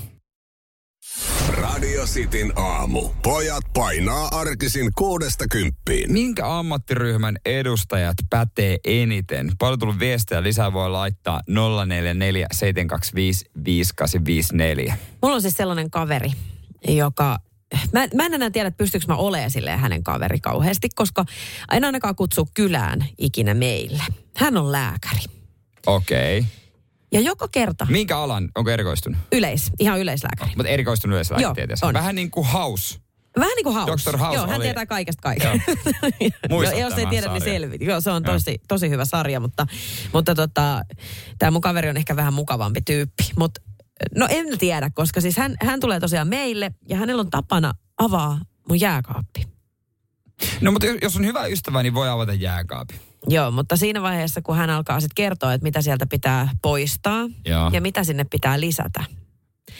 Radio Cityn aamu. Pojat painaa arkisin kuudesta kymppiin. Minkä ammattiryhmän edustajat pätee eniten? Paljon tullut viestejä, lisää voi laittaa 044 725 5854. Mulla on siis sellainen kaveri, joka... Mä, mä en enää tiedä, että pystyykö mä olemaan silleen hänen kaveri kauheasti, koska en ainakaan kutsu kylään ikinä meille. Hän on lääkäri. Okei. Okay. Ja joka kerta Minkä alan? Onko erikoistunut? yleis, ihan yleislääkäri. Mutta erikoistunut yleensä Joo, on. Vähän niin kuin House. Vähän niin kuin House. Dr. House Joo, hän oli- tietää kaikesta kaiken. Muistat Jos ei tiedä, niin sarjan. selvit. Joo, se on Joo. tosi, tosi hyvä sarja, mutta, mutta tota, tämä mun kaveri on ehkä vähän mukavampi tyyppi. Mutta no en tiedä, koska siis hän, hän tulee tosiaan meille ja hänellä on tapana avaa mun jääkaappi. No mutta jos- on hyvä ystävä, niin voi avata jääkaapi. Joo, mutta siinä vaiheessa, kun hän alkaa sitten kertoa, että mitä sieltä pitää poistaa Joo. ja mitä sinne pitää lisätä,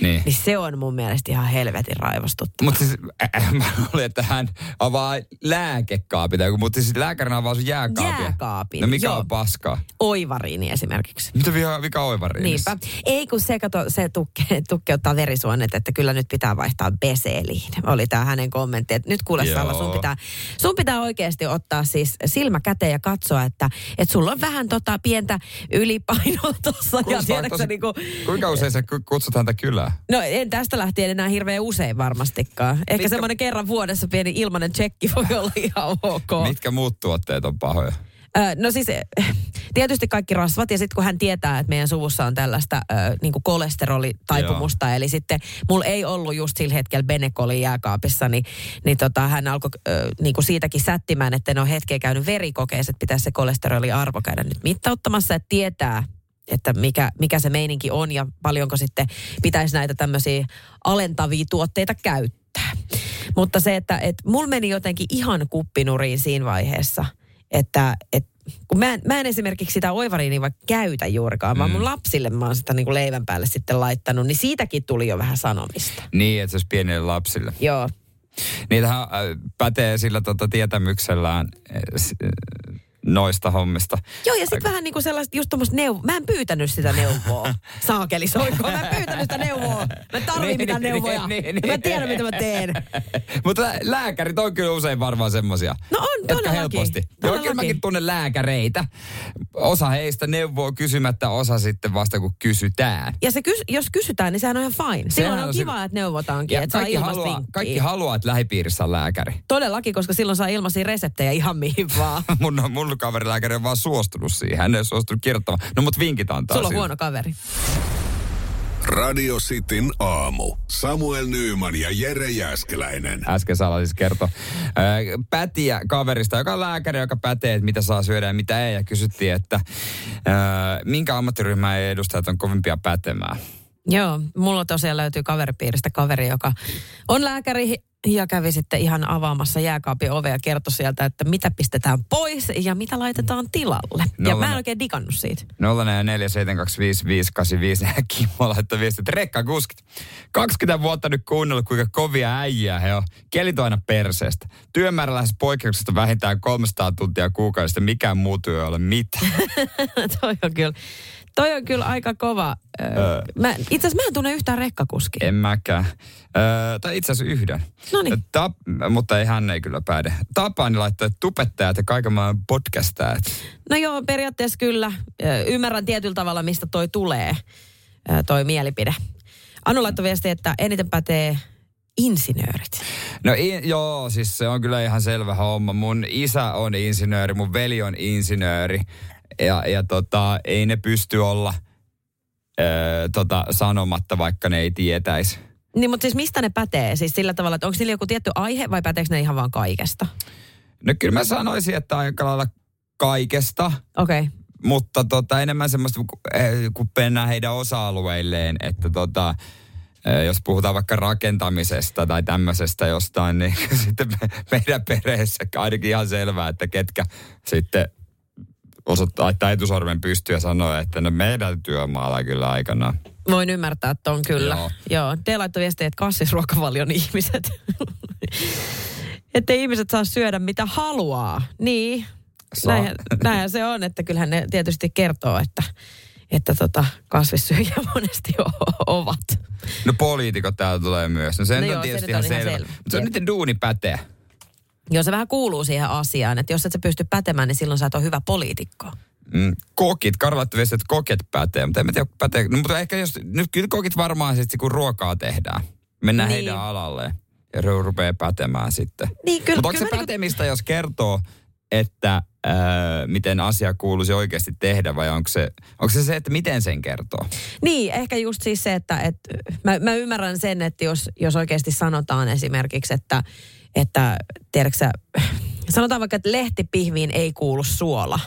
Niin. niin se on mun mielestä ihan helvetin raivostuttavaa. Mutta siis, äh, mä luulin, että hän avaa lääkekaapin, mutta siis lääkärinä avaa sun jääkaapia. Jääkaapin, No mikä joo. on paskaa? Oivariini esimerkiksi. Mitä vika, vika oivariinissa? Niinpä. Ei kun se, kato, se tukke, tukkeuttaa verisuonet, että kyllä nyt pitää vaihtaa beseliin. Oli tämä hänen kommentti. Että nyt kuule. Salla, sun pitää, sun pitää oikeasti ottaa siis silmä käteen ja katsoa, että, että sulla on vähän tota pientä ylipainoa tuossa. Ja Kuulostaa tiedätkö tosi- sä niinku, Kuinka usein sä ku- kutsut häntä kylään? no en tästä lähtien enää hirveän usein varmastikaan. Ehkä Mitkä- semmoinen kerran vuodessa pieni ilmainen tsekki voi olla ihan ok. Mitkä muut tuotteet on pahoja? No siis eh, tietysti kaikki rasvat ja sitten kun hän tietää, että meidän suvussa on tällaista ö, niin kuin kolesterolitaipumusta, Joo. eli sitten mulla ei ollut just sillä hetkellä Benekoli jääkaapissa, niin, niin tota, hän alkoi ö, niin kuin siitäkin sättimään, että ne on hetkeä käynyt verikokeessa, että pitäisi se kolesteroliarvo käydä nyt mittauttamassa, että tietää, että mikä, mikä se meininki on ja paljonko sitten pitäisi näitä tämmöisiä alentavia tuotteita käyttää. Mutta se, että et mulla meni jotenkin ihan kuppinuriin siinä vaiheessa, että et kun mä, en- mä en esimerkiksi sitä oivariinia vaikka käytä juurikaan, vaan mun lapsille mä oon sitä niin kuin leivän päälle sitten laittanut, niin siitäkin tuli jo vähän sanomista. Niin, että se olisi pienille lapsille. Joo, Niitähän äh, pätee sillä tota, tietämyksellään äh, noista hommista. Joo, ja sitten vähän niin kuin sellaista, just tuommoista neuvoa. Mä en pyytänyt sitä neuvoa. Saakeli soikko. Mä en pyytänyt sitä neuvoa. Mä en tarvii Niin, mitään niin, neuvoja. niin, Mä niin. tiedän, mitä mä teen. Mutta lä- lääkärit on kyllä usein varmaan semmosia. No on, Jotka todellakin. helposti. Joo, kyllä mäkin tunnen lääkäreitä. Osa heistä neuvoo kysymättä, osa sitten vasta kun kysytään. Ja se kys- jos kysytään, niin sehän on ihan fine. Silloin Sehän on on kiva, se- että neuvotaankin, Ja että saa kaikki ilmasta haluaa, vinkkiä. kaikki haluaa, että lähipiirissä on lääkäri. Todellakin, koska silloin saa ilmaisia reseptejä ihan mihin vaan. Mun, mun kaverilääkäri on vaan suostunut siihen. Hän ei ole suostunut kirjoittamaan. No mut vinkit antaa Sulla on huono kaveri. Radio Cityn aamu. Samuel Nyyman ja Jere Jäskeläinen. äsken Sala siis kertoi pätiä kaverista, joka on lääkäri, joka pätee, että mitä saa syödä ja mitä ei. Ja kysyttiin, että ää, minkä ammattiryhmän edustajat on kovimpia pätemään. Joo, mulla tosiaan löytyy kaveripiiristä kaveri, joka on lääkäri ja kävi sitten ihan avaamassa jääkaapin ovea ja kertoi sieltä, että mitä pistetään pois ja mitä laitetaan tilalle. Ja Nolla mä en oikein digannut siitä. 047255855. Kimmo laittoi viestit, että rekkakuskit. 20 vuotta nyt kuunnellut, kuinka kovia äijää he on. Kelit on aina perseestä. Työmäärä lähes poikkeuksesta vähintään 300 tuntia kuukaudesta. Mikään muu työ ei ole mitään. toi on kyllä, toi on kyllä aika kova. Öö, mä, itse asiassa mä en tunne yhtään rekkakuskia. En mäkään. Öö, tai itse asiassa yhden. Noniin. Tap, mutta ei hän ei kyllä päde. Tapani laittoi, että tubettajat ja kaiken maailman podcastajat. No joo, periaatteessa kyllä. Ymmärrän tietyllä tavalla, mistä toi tulee, toi mielipide. Anu laittoi viesti, että eniten pätee insinöörit. No i, joo, siis se on kyllä ihan selvä homma. Mun isä on insinööri, mun veli on insinööri. Ja, ja tota, ei ne pysty olla öö, tota, sanomatta, vaikka ne ei tietäisi. Niin, mutta siis mistä ne pätee? Siis sillä tavalla, että onko niillä joku tietty aihe vai päteekö ne ihan vaan kaikesta? No kyllä mä sanoisin, että aika lailla kaikesta, Okei. Okay. mutta tota, enemmän semmoista, kun, eh, mennään heidän osa-alueilleen, että tota, eh, jos puhutaan vaikka rakentamisesta tai tämmöisestä jostain, niin sitten me, meidän perheessä ainakin ihan selvää, että ketkä sitten osoittaa etusormen pystyyn ja sanoo, että no meidän työmaalla kyllä aikanaan. Voin ymmärtää, että on kyllä. Joo. Joo. Joo. Te laittoi viestiä, että kassisruokavalion ihmiset. että ihmiset saa syödä mitä haluaa. Niin. Saa. Näinhän, näinhän se on, että kyllähän ne tietysti kertoo, että, että tota, kasvissyöjiä monesti o- ovat. No poliitikot täällä tulee myös. No se No joo, on se tietysti nyt on ihan ihan selvä. selvä. Mutta se on niiden duuni pätee. Joo, se vähän kuuluu siihen asiaan, että jos et sä pysty pätemään, niin silloin sä et ole hyvä poliitikko. Mm, kokit, karvattu viesti, että kokit pätee, mutta en mä tiedä, pätee. No, mutta ehkä jos, nyt kyllä kokit varmaan sitten, kun ruokaa tehdään. Mennään Niin. heidän alalle ja ru- rupeaa pätemään sitten. Niin, kyllä- mutta onko kyllä se niinku- pätemistä, jos kertoo, että ää, miten asia kuuluisi oikeasti tehdä vai onko se, onko se se, että miten sen kertoo? Niin, ehkä just siis se, että, että mä, mä ymmärrän sen, että jos, jos oikeasti sanotaan esimerkiksi, että, että tiedätkö sä, sanotaan vaikka, että lehtipihviin ei kuulu suola.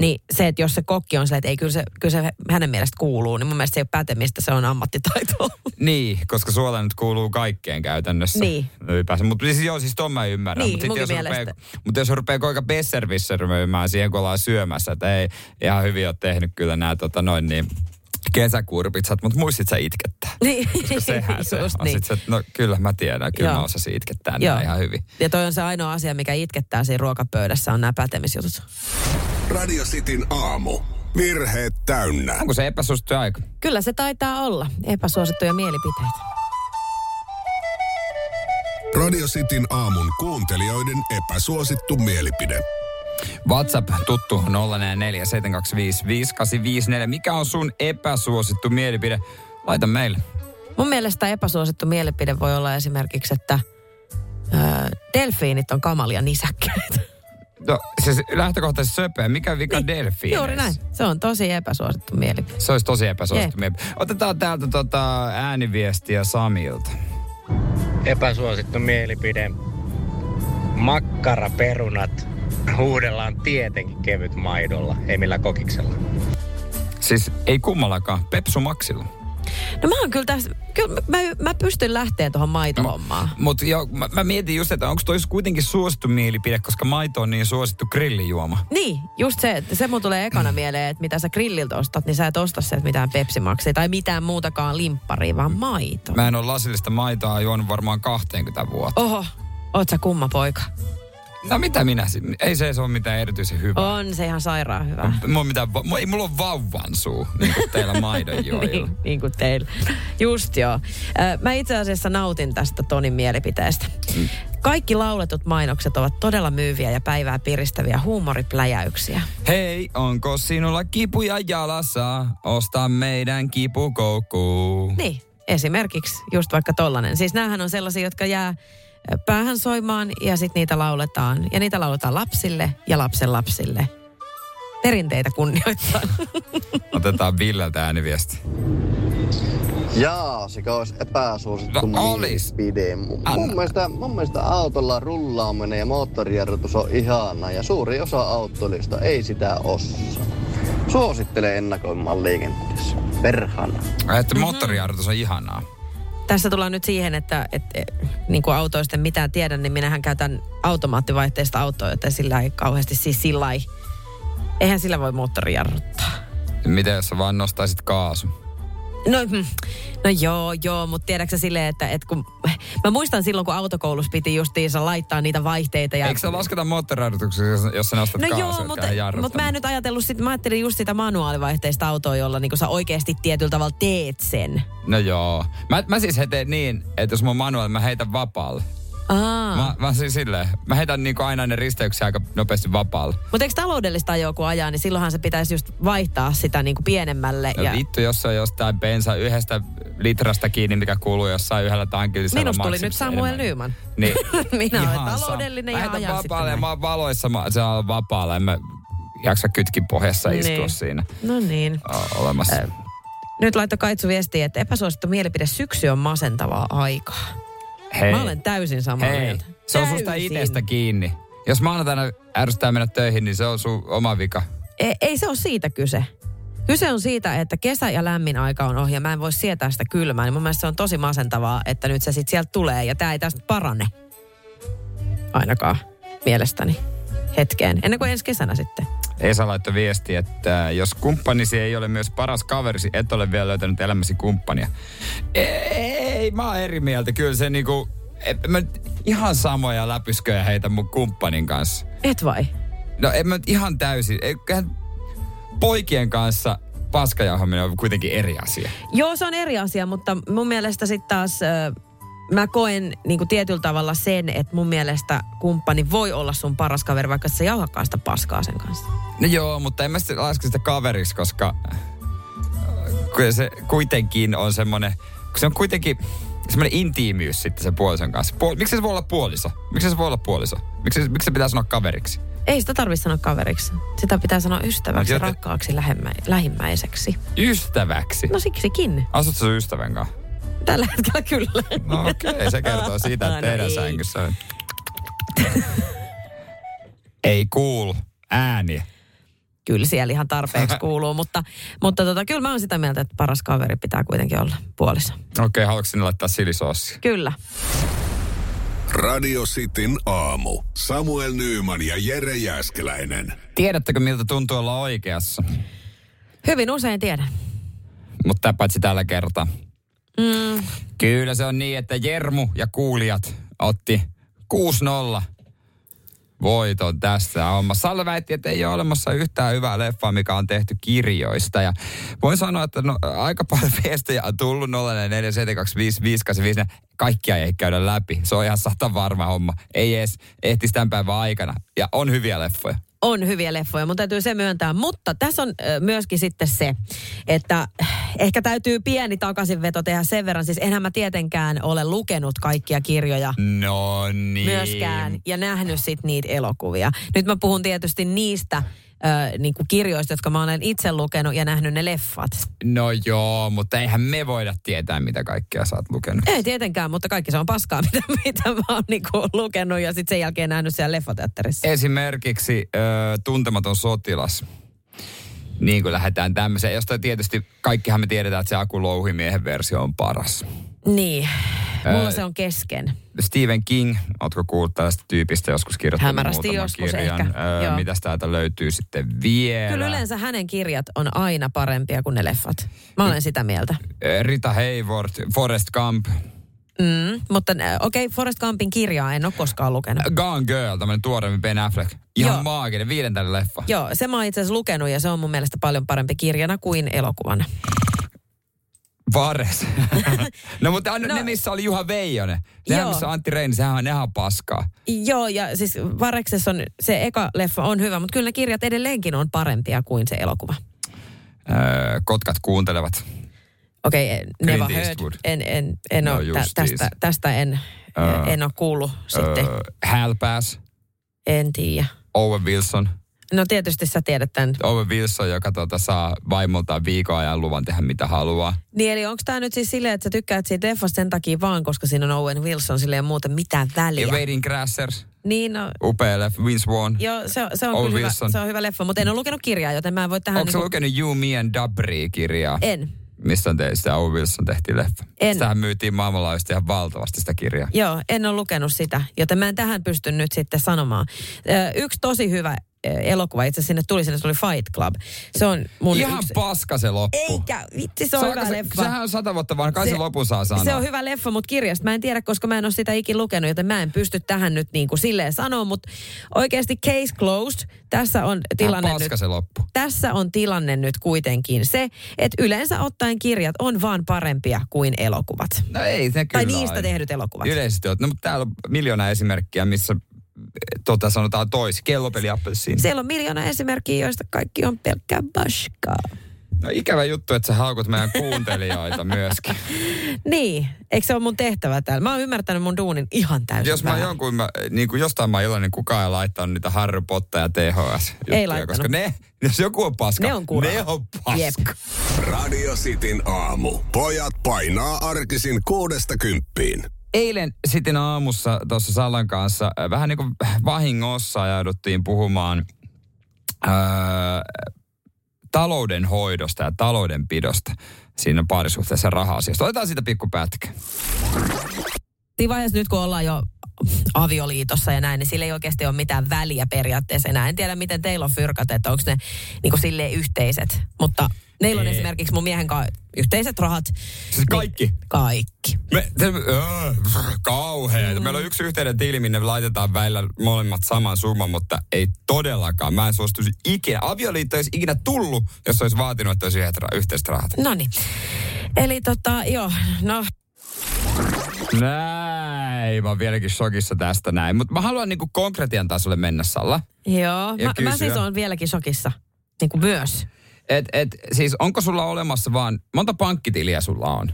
Niin se, että jos se kokki on se, että ei kyllä se, kyllä se hänen mielestä kuuluu, niin mun mielestä se ei ole pätemistä, se on ammattitaitoa. Niin, koska suola nyt kuuluu kaikkeen käytännössä. Niin. Ylipäänsä. Mutta siis joo, siis ton mä ymmärrän. Niin, Mut sit munkin jos rupeaa, mielestä. mutta jos rupeaa koika besservissermöimään siihen, kun ollaan syömässä, että ei ihan hyvin ole tehnyt kyllä nämä tota noin niin kesäkurpitsat, mutta muistit sä itkettää. Niin, Koska sehän se on. niin. Sit se, että no kyllä mä tiedän, kyllä Joo. mä osasin itkettää Joo. nämä ihan hyvin. Ja toi on se ainoa asia, mikä itkettää siinä ruokapöydässä, on nämä pätemisjutut. Radio Cityn aamu. Virheet täynnä. Onko se epäsuosittu aika? Kyllä se taitaa olla. Epäsuosittuja mielipiteitä. Radio Cityn aamun kuuntelijoiden epäsuosittu mielipide. WhatsApp tuttu 0447255854. Mikä on sun epäsuosittu mielipide? Laita meille. Mun mielestä epäsuosittu mielipide voi olla esimerkiksi, että ö, delfiinit on kamalia nisäkkäitä. No, siis lähtökohtaisesti söpöä. Mikä vika niin. delfiineissä? Juuri näin. Se on tosi epäsuosittu mielipide. Se olisi tosi epäsuosittu Jep. mielipide. Otetaan täältä tota ääniviestiä Samilta. Epäsuosittu mielipide. Makkaraperunat huudellaan tietenkin kevyt maidolla, ei millään kokiksella. Siis ei kummallakaan. Pepsu Maxilla. No mä oon kyllä tässä, kyllä mä, mä pystyn lähteä tuohon maitohommaan. Mutta mä, mä, mietin just, että onko toi kuitenkin suosittu mielipide, koska maito on niin suosittu grillijuoma. Niin, just se, että se mun tulee ekana mieleen, että mitä sä grilliltä ostat, niin sä et osta sieltä mitään pepsimaksia tai mitään muutakaan limpparia, vaan maito. Mä en ole lasillista maitoa juonut varmaan 20 vuotta. Oho, oot sä kumma poika? No mitä minä? Ei se, ole mitään erityisen hyvää. On se ihan sairaan hyvä. Mulla, on mitään, ei mulla on vauvan suu, niin kuin teillä maidonjuojilla. niin, niin kuin teillä. Just joo. Mä itse asiassa nautin tästä Tonin mielipiteestä. Kaikki lauletut mainokset ovat todella myyviä ja päivää piristäviä huumoripläjäyksiä. Hei, onko sinulla kipuja jalassa? Osta meidän kipukoukku. Niin, esimerkiksi just vaikka tollanen. Siis näähän on sellaisia, jotka jää päähän soimaan ja sitten niitä lauletaan. Ja niitä lauletaan lapsille ja lapsen lapsille. Perinteitä kunnioittaa. Otetaan Villeltä ääniviesti. Jaa, se olisi epäsuosittu No olis. Mun, mun, mielestä, mun mielestä autolla rullaaminen ja moottorijarrutus on ihanaa ja suuri osa autoilista ei sitä osaa. Suosittelen ennakoimaan liikenteessä. Perhana. Että moottorijarrutus on ihanaa. Tässä tullaan nyt siihen, että, että niin kuin autoista en mitään tiedä, niin minähän käytän automaattivaihteista autoa, joten sillä ei kauheasti siis sillä ei, eihän sillä voi moottori jarruttaa. Miten jos sä vaan nostaisit kaasun? No, mm, no joo, joo, mutta tiedätkö silleen, että, että kun, mä muistan silloin, kun autokoulussa piti justiinsa laittaa niitä vaihteita. Ja, Eikö se lasketa moottorijarrutukseksi, jos, jos sä nostat No joo, mutta, mutta mä en nyt ajatellut sitä, mä ajattelin just sitä manuaalivaihteista autoa, jolla niin sä oikeasti tietyllä tavalla teet sen. No joo. Mä, mä siis teen niin, että jos mun manuaali, mä heitän vapaalle. Aa. Mä, mä siis silleen, mä heitän niinku aina ne risteyksiä aika nopeasti vapaalle. Mutta eikö taloudellista ajoa kun ajaa, niin silloinhan se pitäisi just vaihtaa sitä niin kuin pienemmälle. No ja vittu, jos on jostain bensa yhdestä litrasta kiinni, mikä kuuluu jossain yhdellä tankillisella Minusta tuli nyt Samuel enemmän. Nyman. Niin. Minä olen taloudellinen ja ajan sitten vapaalle ja näin. mä oon valoissa, mä, se on vapaalla, en mä jaksa kytkin pohjassa istua Niin. siinä No niin. o- olemassa. Ö, Nyt laittoi Kaitsu viestiä, että epäsuosittu mielipide syksy on masentavaa aikaa. Hei. Mä olen täysin samaa Hei, mieltä. se on susta Täysin. itsestä kiinni. Jos maanantaina ärsyttää mennä töihin, niin se on sun oma vika. Ei, ei se ole siitä kyse. Kyse on siitä, että kesä ja lämmin aika on ohi ja mä en voi sietää sitä kylmää. Niin mun mielestä se on tosi masentavaa, että nyt se sitten sieltä tulee ja tämä ei tästä parane. Ainakaan mielestäni hetkeen. Ennen kuin ensi kesänä sitten. Esa laittoi viesti, että jos kumppanisi ei ole myös paras kaverisi, et ole vielä löytänyt elämäsi kumppania. Ei, mä oon eri mieltä. Kyllä se niinku, mä ihan samoja läpysköjä heitä mun kumppanin kanssa. Et vai? No en mä nyt ihan täysin. Eiköhän poikien kanssa paskajauhaminen on kuitenkin eri asia. Joo, se on eri asia, mutta mun mielestä sitten taas... Ö, Mä koen niin kuin tietyllä tavalla sen, että mun mielestä kumppani voi olla sun paras kaveri, vaikka se jauhakaan sitä paskaa sen kanssa. No joo, mutta en mä sitten laske sitä kaveriksi, koska äh, se kuitenkin on semmoinen, kun se on kuitenkin semmoinen intiimiys sitten se puolison kanssa. Puol- miksi se voi olla puoliso? Miksi se voi olla puoliso? Miksi, miksi se pitää sanoa kaveriksi? Ei sitä tarvitse sanoa kaveriksi. Sitä pitää sanoa ystäväksi, Mut joten- rakkaaksi, lähemmä, lähimmäiseksi. Ystäväksi. No siksikin. Asutko ystävän kanssa? Tällä hetkellä kyllä. No okei, okay, se kertoo siitä, että No teidän ei. sängyssä on. Ei kuulu ääniä. Kyllä siellä ihan tarpeeksi kuuluu, mutta, mutta tota, kyllä mä oon sitä mieltä, että paras kaveri pitää kuitenkin olla puoliso. Okei, okay, haluatko sinne laittaa silisoossia? Kyllä. Radio Cityn aamu. Samuel Nyyman ja Jere Jäskeläinen. Tiedättekö, miltä tuntuu olla oikeassa? Hyvin usein tiedän. Mutta paitsi tällä kertaa. Mm, Kyllä se on niin, että Jermu ja kuulijat otti 6-0 voiton tässä hommassa. Salle väitti, että ei ole olemassa yhtään hyvää leffaa, mikä on tehty kirjoista. Ja voin sanoa, että no, aika paljon viestejä on tullut 04725585. Kaikkia ei käydä läpi. Se on ihan sata varma homma. Ei edes ehtisi tämän päivän aikana. Ja on hyviä leffoja. On hyviä leffoja, mun täytyy se myöntää. Mutta tässä on myöskin sitten se, että ehkä täytyy pieni takaisinveto tehdä sen verran. Siis enhän mä tietenkään ole lukenut kaikkia kirjoja No niin. myöskään ja nähnyt sit niitä elokuvia. Nyt mä puhun tietysti niistä ö, niin kuin kirjoista, jotka mä olen itse lukenut ja nähnyt ne leffat. No joo, mutta eihän me voida tietää, mitä kaikkea sä oot lukenut. Ei tietenkään, mutta kaikki se on paskaa, mitä, mitä mä oon niin kuin lukenut ja sitten sen jälkeen nähnyt siellä leffateatterissa. Esimerkiksi ö, Tuntematon sotilas. niin kuin lähdetään tämmöiseen, josta tietysti kaikkihan me tiedetään, että se Aku Louhimiehen versio on paras. Niin, mulla se on kesken. Stephen King, ootko kuullut tästä tyypistä joskus kirjoittanut Hämärästi joskus kirjan? ehkä, Öö, joo. mitäs täältä löytyy sitten vielä? Kyllä yleensä hänen kirjat on aina parempia kuin ne leffat. Mä olen sitä mieltä. Rita Hayworth, Forrest Gump, Mm, mutta okei, okay, Forrest Gumpin kirjaa en ole koskaan lukenut. Gone Girl, tämmöinen tuoreempi Ben Affleck. Ihan Joo. maaginen, viidentäinen leffa. Joo, se mä oon itse asiassa lukenut ja se on mun mielestä paljon parempi kirjana kuin elokuvana. Vares. no mutta no, No. ne, missä oli Juha Veijonen. Nehän, Joo. missä Antti Reini, sehän on, on paskaa. Joo, ja siis Vareksessa on, se eka leffa on hyvä, mutta kyllä ne kirjat edelleenkin on parempia kuin se elokuva. Öö, kotkat kuuntelevat. Okei, okay, never Clint heard. En, en, en No ole, tä, tästä, tästä en, Öö, en ole kuullut sitten. Öö, Hal Pass, En tiedä. Owen Wilson. No tietysti sä tiedät tämän. Owen Wilson, joka tuota, saa vaimoltaan viikon ajan luvan tehdä mitä haluaa. Niin eli onko tämä nyt siis silleen, että sä tykkäät siitä leffasta sen takia vaan, koska siinä on Owen Wilson silleen muuten mitään väliä? Ja Wedding Crashers, Niin, no, upea leffa, Vince Vaughn. joo, se, on- se on Owen kyllä hyvä, se on hyvä leffa, mutta en ole lukenut kirjaa, joten mä en voi tähän... Onko niinku- lukenut You, Me and Dabri-kirjaa? En. Missä on te, sitä Owen Wilson tehtiin leffa? En. Sitähän myytiin maailmanlaajuisesti ihan valtavasti sitä kirjaa. Joo, en ole lukenut sitä, joten mä en tähän pysty nyt sitten sanomaan. Ö, Yksi tosi hyvä elokuva, itse sinne tuli, sinne tuli Fight Club. Se on mun Ihan yksi... paska se loppu. Eikä, vitsi se on Saako hyvä se, leffa. Sehän on sata vuotta vaan, kai se, Se- lopun saa sanoa. Se on hyvä leffa, mutta kirjasta mä en tiedä, koska mä en ole sitä ikin lukenut, joten mä en pysty tähän nyt niin kuin silleen sanoa, mutta oikeasti case closed. Tässä on tilanne paska nyt. se loppu. Tässä on tilanne nyt kuitenkin se, että yleensä ottaen kirjat on vaan parempia kuin elokuvat. No ei se Tai kyllä niistä aina. tehdyt elokuvat. Yleisesti on. No mutta täällä on miljoona esimerkkiä, missä eh, tota sanotaan toisi. Kellopeli appelsiin. Siellä on miljoona esimerkkiä, joista kaikki on pelkkää baskaa. No ikävä juttu, että sä haukut meidän kuuntelijoita myöskin. Niin, eikö se ole mun tehtävä täällä? Mä oon ymmärtänyt mun duunin ihan täysin Jos mä väärin. jonkun, mä, niin kuin jostain mä oon iloinen, kukaan ei laittanut niitä Harry Potter ja THS juttuja, laittanut. koska ne, jos joku on paska, Ne on kuraa. ne on paska. Jep. Radio Cityn aamu. Pojat painaa arkisin kuudesta kymppiin. Eilen sitten aamussa tuossa Sallan kanssa äh, vähän niin kuin vahingossa ajauduttiin puhumaan ää, taloudenhoidosta ja taloudenpidosta siinä parisuhteessa raha-asiasta. Otetaan siitä pikku pätkä. Siinä vaiheessa nyt kun ollaan jo avioliitossa ja näin, niin sillä ei oikeasti ole mitään väliä periaatteessa enää. En tiedä, miten teillä on fyrkat, että onko ne niin kuin silleen yhteiset. Mutta meillä on Ei. esimerkiksi mun miehen kanssa yhteiset rahat. Siis kaikki? Niin, kaikki. Me, se, äh, kauheeta. Mm. Meillä on yksi yhteinen tili, minne laitetaan välillä molemmat saman summan, mutta ei todellakaan. Mä en suostuisi ikinä. Avioliitto ei olisi ikinä tullut, jos olisi vaatinut, että olisi yhteiset rahat. No niin. Eli tota, joo, no Näin, mä oon vieläkin shokissa tästä näin. Mutta mä haluan niinku konkretian tasolle mennä, Salla. joo. Mä, mä siis oon vieläkin shokissa. Niin kuin myös. Et, et, siis onko sulla olemassa vaan, monta pankkitiliä sulla on?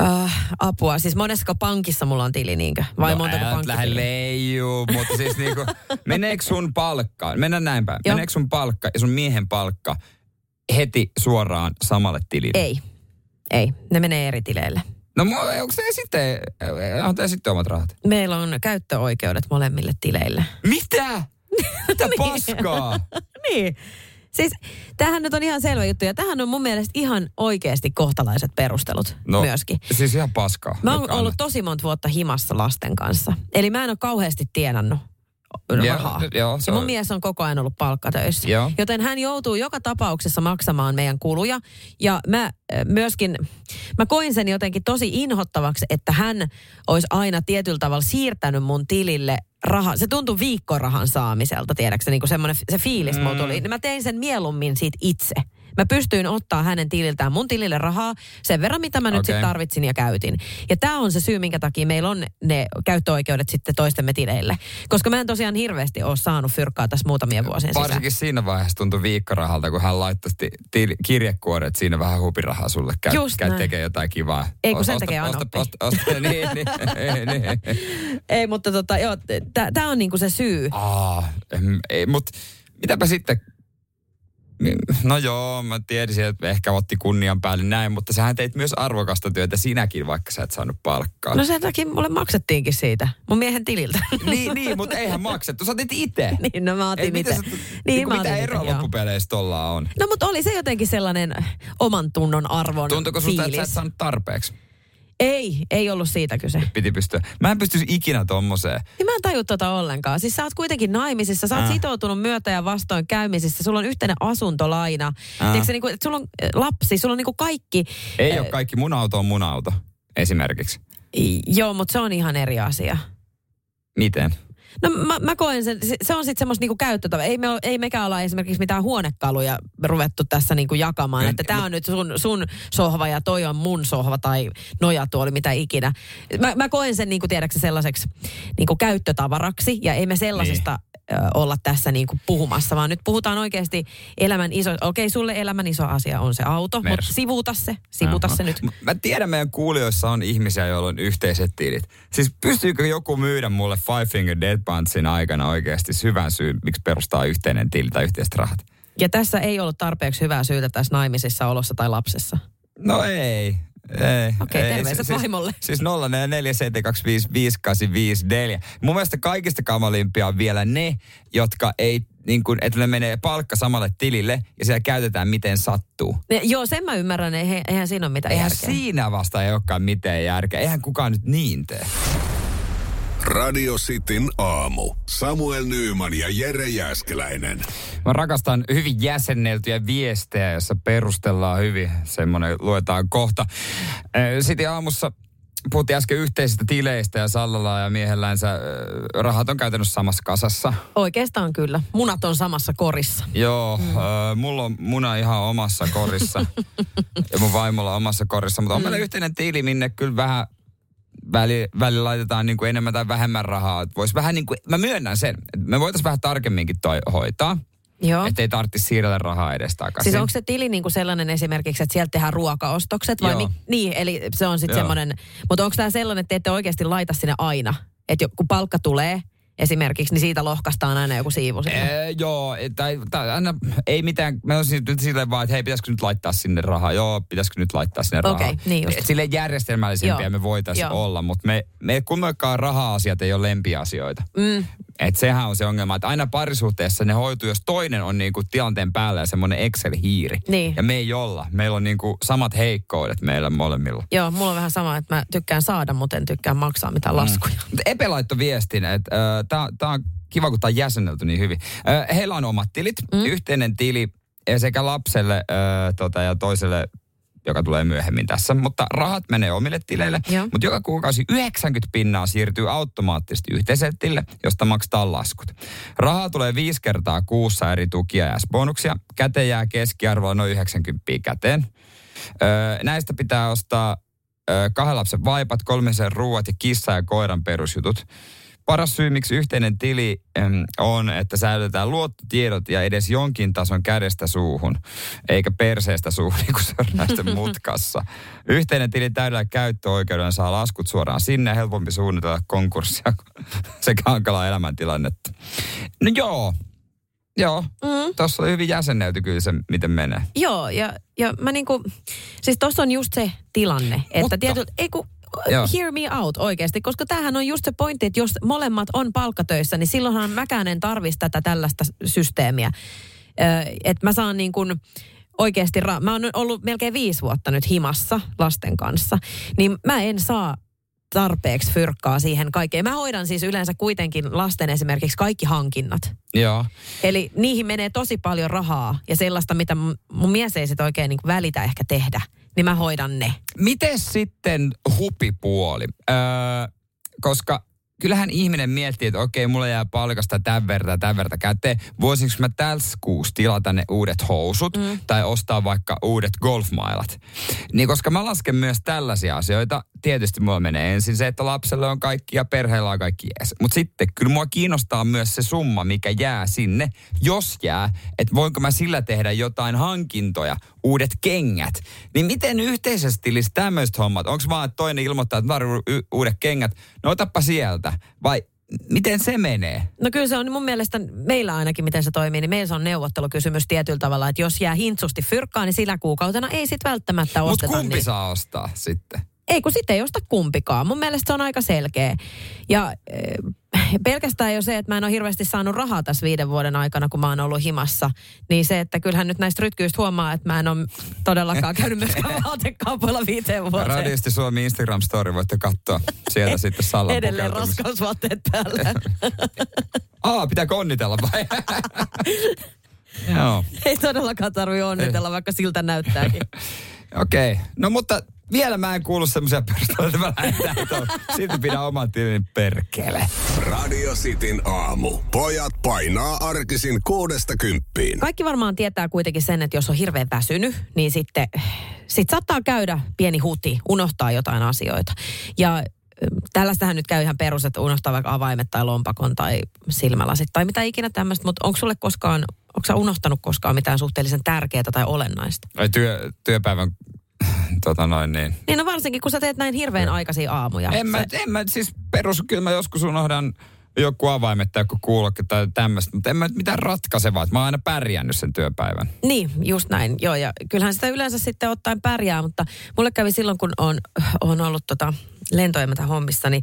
Uh, apua. Siis monessa pankissa mulla on tili niinkö? Vai no, montako nyt lähde pankkitiliä? leijuu, mutta siis niinku, meneekö sun palkka, mennään näin päin, Joo. meneekö sun palkka ja sun miehen palkka heti suoraan samalle tilille? Ei. Ei. Ne menee eri tileille. No onko se sitten, on te sitten omat rahat? Meillä on käyttöoikeudet molemmille tileille. Mitä? Mitä paskaa? niin. Siis tämähän nyt on ihan selvä juttu ja tähän on mun mielestä ihan oikeasti kohtalaiset perustelut No, myöskin. siis ihan paskaa. Mä oon Joka ollut tosi monta vuotta himassa lasten kanssa. Eli mä en ole kauheasti tienannut Rahaa. se ja mun on- mies on koko ajan ollut palkkatöissä. Joo. Joten hän joutuu joka tapauksessa maksamaan meidän kuluja. Ja mä äh, myöskin, mä koin sen jotenkin tosi inhottavaksi, että hän olisi aina tietyllä tavalla siirtänyt mun tilille rahaa. Se tuntui viikkorahan saamiselta, tiedätkö, niin kuin semmoinen se fiilis mm. mulla tuli. Niin Mä tein sen mieluummin siitä itse. Mä pystyin ottaa hänen tililtään mun tilille rahaa sen verran, mitä mä nyt sitten tarvitsin ja käytin. Ja tämä on se syy, minkä takia meillä on ne käyttöoikeudet sitten toistemme tileille. Koska mä en tosiaan hirveästi ole saanut fyrkkaa tässä muutamien vuosien sisään. Varsinkin siinä vaiheessa tuntui viikkorahalta, kun hän laittoi til- kirjekuoret siinä vähän hupirahaa sulle. Käy, Just käy näin. tekee jotain kivaa. Ei, kun Osta- sen tekee osta- Anoppi. osta- osta- niin, niin, niin, niin. Ei, mutta tota, joo, tämä on niinku se syy. Aa, em, ei, mut mitäpä sitten, No joo, mä tiesin, että ehkä otti kunnian päälle näin, mutta sähän teit myös arvokasta työtä sinäkin, vaikka sä et saanut palkkaa. No sen takia mulle maksettiinkin siitä, mun miehen tililtä. Niin, niin, mutta eihän maksettu. Sä otit itse. niin, no mä otin itse. Niin, niin, mä mitä eroa loppupeleissä tolla on? No mutta oli se jotenkin sellainen oman tunnon arvon Tuntuuko susta, että fiilis. sä et saanut tarpeeksi? Ei, ei ollut siitä kyse. Piti pystyä. Mä en pystyisi ikinä tommoseen. Niin mä en taju tota ollenkaan. Siis sä oot kuitenkin naimisissa, sä oot Äh. sitoutunut myötä ja vastoin käymisistä, sulla on yhteinen asuntolaina. Äh. Tiedätkö, sä, niinku, että sulla on äh, lapsi, sulla on niinku kaikki. Ei Äh, ole kaikki. Mun auto on mun auto, esimerkiksi. Joo, mutta se on ihan eri asia. Miten? No mä, mä koen sen, se- se on sitten semmoista niinku käyttötavaa. Ei, me, ei mekään olla esimerkiksi mitään huonekaluja ruvettu tässä niinku jakamaan, Mm, että tämä on nyt sun, sun sohva ja toi on mun sohva tai nojatuoli, mitä ikinä. Mä, mä koen sen niinku tiedäksä sellaiseksi niinku käyttötavaraksi ja ei me sellaisesta Niin. Olla tässä niinku puhumassa, vaan nyt puhutaan oikeasti elämän iso, okei sulle elämän iso asia on se auto, Mersu. mutta sivuuta se, sivuuta Aha. se nyt. Mä tiedän, meidän kuulijoissa on ihmisiä, joilla on yhteiset tilit. Siis pystyykö joku myydä mulle Five Finger Dead Punchin aikana oikeasti hyvän syyn, miksi perustaa yhteinen tili tai yhteiset rahat? Ja tässä ei ollut tarpeeksi hyvää syytä tässä naimisissa olossa tai lapsessa. No ei. Ei, Okei, ei. terveiset siis, vaimolle. Siis 0447255854. Mun mielestä kaikista kamalimpia on vielä ne, jotka ei, niin kuin, että ne menee palkka samalle tilille ja siellä käytetään miten sattuu. Ne, joo, sen mä ymmärrän, eihän, eihän siinä ole mitään Eihän järkeä. siinä vasta ei olekaan mitään järkeä. Eihän kukaan nyt niin tee. Radio Cityn aamu. Samuel Nyyman ja Jere Jäskeläinen. Mä rakastan hyvin jäsenneltyjä viestejä, jossa perustellaan hyvin. Semmoinen luetaan kohta. Sitten aamussa puhuttiin äsken yhteisistä tileistä ja Sallalla ja miehellänsä rahat on käytännössä samassa kasassa. Oikeastaan kyllä. Munat on samassa korissa. Joo, mm. mulla on muna ihan omassa korissa ja mun vaimolla omassa korissa, mutta on meillä yhteinen tiili, minne kyllä vähän väli, väli laitetaan niin kuin enemmän tai vähemmän rahaa. Vois vähän niin kuin, mä myönnän sen, että me voitaisiin vähän tarkemminkin toi hoitaa, Joo. ettei tarvitsisi siirrellä rahaa edes takaisin. Siis onko se tili niinku sellainen esimerkiksi, että sieltä tehdään ruokaostokset vai Joo. mi- niin, eli se on sitten semmoinen, mutta onko tämä sellainen, että te ette oikeasti laita sinne aina, että kun palkka tulee esimerkiksi, niin siitä lohkastaan aina joku siivu sinne. Ee, joo, tai, tai aina, ei mitään, mä olisin nyt silleen vaan, että hei, pitäisikö nyt laittaa sinne rahaa? Joo, pitäisikö nyt laittaa sinne rahaa? Okei, niin just. Et silleen järjestelmällisempiä Joo. me voitaisiin olla, mutta me, me kummankaan raha-asiat ei ole lempiasioita. Mm. Et sehän on se ongelma, että aina parisuhteessa ne hoituu, jos toinen on niinku tilanteen päällä ja semmoinen Excel-hiiri. Niin. Ja me ei olla. Meillä on niinku samat heikkoudet meillä molemmilla. Joo, mulla on vähän sama, että mä tykkään saada, mutta en tykkää maksaa Mm. mitään laskuja. Mutta Epe laittoi viestin, että äh, tämä on kiva, kun tämä on jäsennelty niin hyvin. Äh, heillä on omat tilit, mm. yhteinen tili ja sekä lapselle äh, tota, ja toiselle joka tulee myöhemmin tässä. Mutta rahat menee omille tileille. Joo. Mutta joka kuukausi 90 pinnaa siirtyy automaattisesti yhteiselle tilille, josta maksetaan laskut. Rahaa tulee viisi kertaa kuussa eri tukia ja bonuksia. Käteen jää keskiarvoa noin 90 käteen. Öö, näistä pitää ostaa öö, kahden lapsen vaipat, kolmisen ruuat ja kissa ja koiran perusjutut. Paras syy, miksi yhteinen tili on, että säilytetään luottotiedot ja edes jonkin tason kädestä suuhun, eikä perseestä suuhun, niin kuin se on näistä mutkassa. Yhteinen tili täydellä käyttöoikeudella saa laskut suoraan sinne helpompi suunnitella konkurssia sekä hankalaa elämäntilannetta. No joo, joo. Mm. Tuossa oli hyvin jäsennelty kyllä se, miten menee. Joo, ja, ja mä niinku, siis tossa on just se tilanne, että Mutta- tietyt, ei kun, Joo. hear me out oikeasti, koska tämähän on just se pointti, että jos molemmat on palkkatöissä, niin silloinhan mäkään en tarvitsisi tätä tällaista systeemiä. Että mä saan niin kuin oikeasti, ra- mä oon ollut melkein viisi vuotta nyt himassa lasten kanssa, niin mä en saa tarpeeksi fyrkkaa siihen kaikkeen. Mä hoidan siis yleensä kuitenkin lasten esimerkiksi kaikki hankinnat. Joo. Eli niihin menee tosi paljon rahaa ja sellaista, mitä mun mun mies ei sit oikein niin välitä ehkä tehdä, niin mä hoidan ne. Miten sitten hupipuoli? Öö, koska kyllähän ihminen miettii, että okei, mulla jää palkasta tämän verran, tämän verran käteen. Voisinko mä tässä kuussa tilata ne uudet housut mm. tai ostaa vaikka uudet golfmailat? Niin koska mä lasken myös tällaisia asioita. Tietysti mulla menee ensin se, että lapselle on kaikki ja perheellä on kaikki jees. Mutta sitten kyllä mua kiinnostaa myös se summa, mikä jää sinne, jos jää, että voinko mä sillä tehdä jotain hankintoja, uudet kengät. Niin miten yhteisesti tilisi tämmöiset hommat? Onko vaan, että toinen ilmoittaa, että uudet kengät? No otappa sieltä. Vai miten se menee? No kyllä se on mun mielestä, meillä ainakin miten se toimii, niin meillä se on neuvottelukysymys tietyllä tavalla, että jos jää hintsusti fyrkkaan, niin sillä kuukautena ei sit välttämättä Mutta osteta. kumpi niin. saa ostaa sitten? Ei, kun sitten ei osta kumpikaan. Mun mielestä se on aika selkeä. Ja äh, pelkästään jo se, että mä en ole hirveästi saanut rahaa tässä viiden vuoden aikana, kun mä oon ollut himassa, niin se, että kyllähän nyt näistä rytkyistä huomaa, että mä en ole todellakaan käynyt myöskään vaatekaupoilla viiteen vuoteen. Radiosti Suomi Instagram-story voitte katsoa. Sieltä sitten Sallan Edelleen raskausvaatteet päällä. Aa, pitääkö onnitella vai? Joo, ei todellakaan tarvitse onnitella, vaikka siltä näyttääkin. okei. Okay. No mutta vielä mä en kuulu semmoisia perusteluja, että mä lähdetään. Silti pidä oman tilin perkele. Radio Cityn aamu. Pojat painaa arkisin kuudesta kymppiin. Kaikki varmaan tietää kuitenkin sen, että jos on hirveän väsynyt, niin sitten sit saattaa käydä pieni huti, unohtaa jotain asioita. Ja tällaistähän nyt käy ihan perus, että unohtaa vaikka avaimet tai lompakon tai silmälasit tai mitä ikinä tämmöistä, mutta onko sulle koskaan, onko sä unohtanut koskaan mitään suhteellisen tärkeää tai olennaista? Ai työ, työpäivän, tota noin niin. Niin no varsinkin, kun sä teet näin hirveän aikaisia aamuja. En mä, en mä siis perus, kyllä mä joskus unohdan joku avaimet tai joku kuulokke tai tämmöistä, mutta en mä nyt mitään ratkaisevaa. Mä oon aina pärjännyt sen työpäivän. Niin, just näin. Joo, ja kyllähän sitä yleensä sitten ottaen pärjää, mutta mulle kävi silloin, kun on, on ollut tota lentoemätä hommissa, niin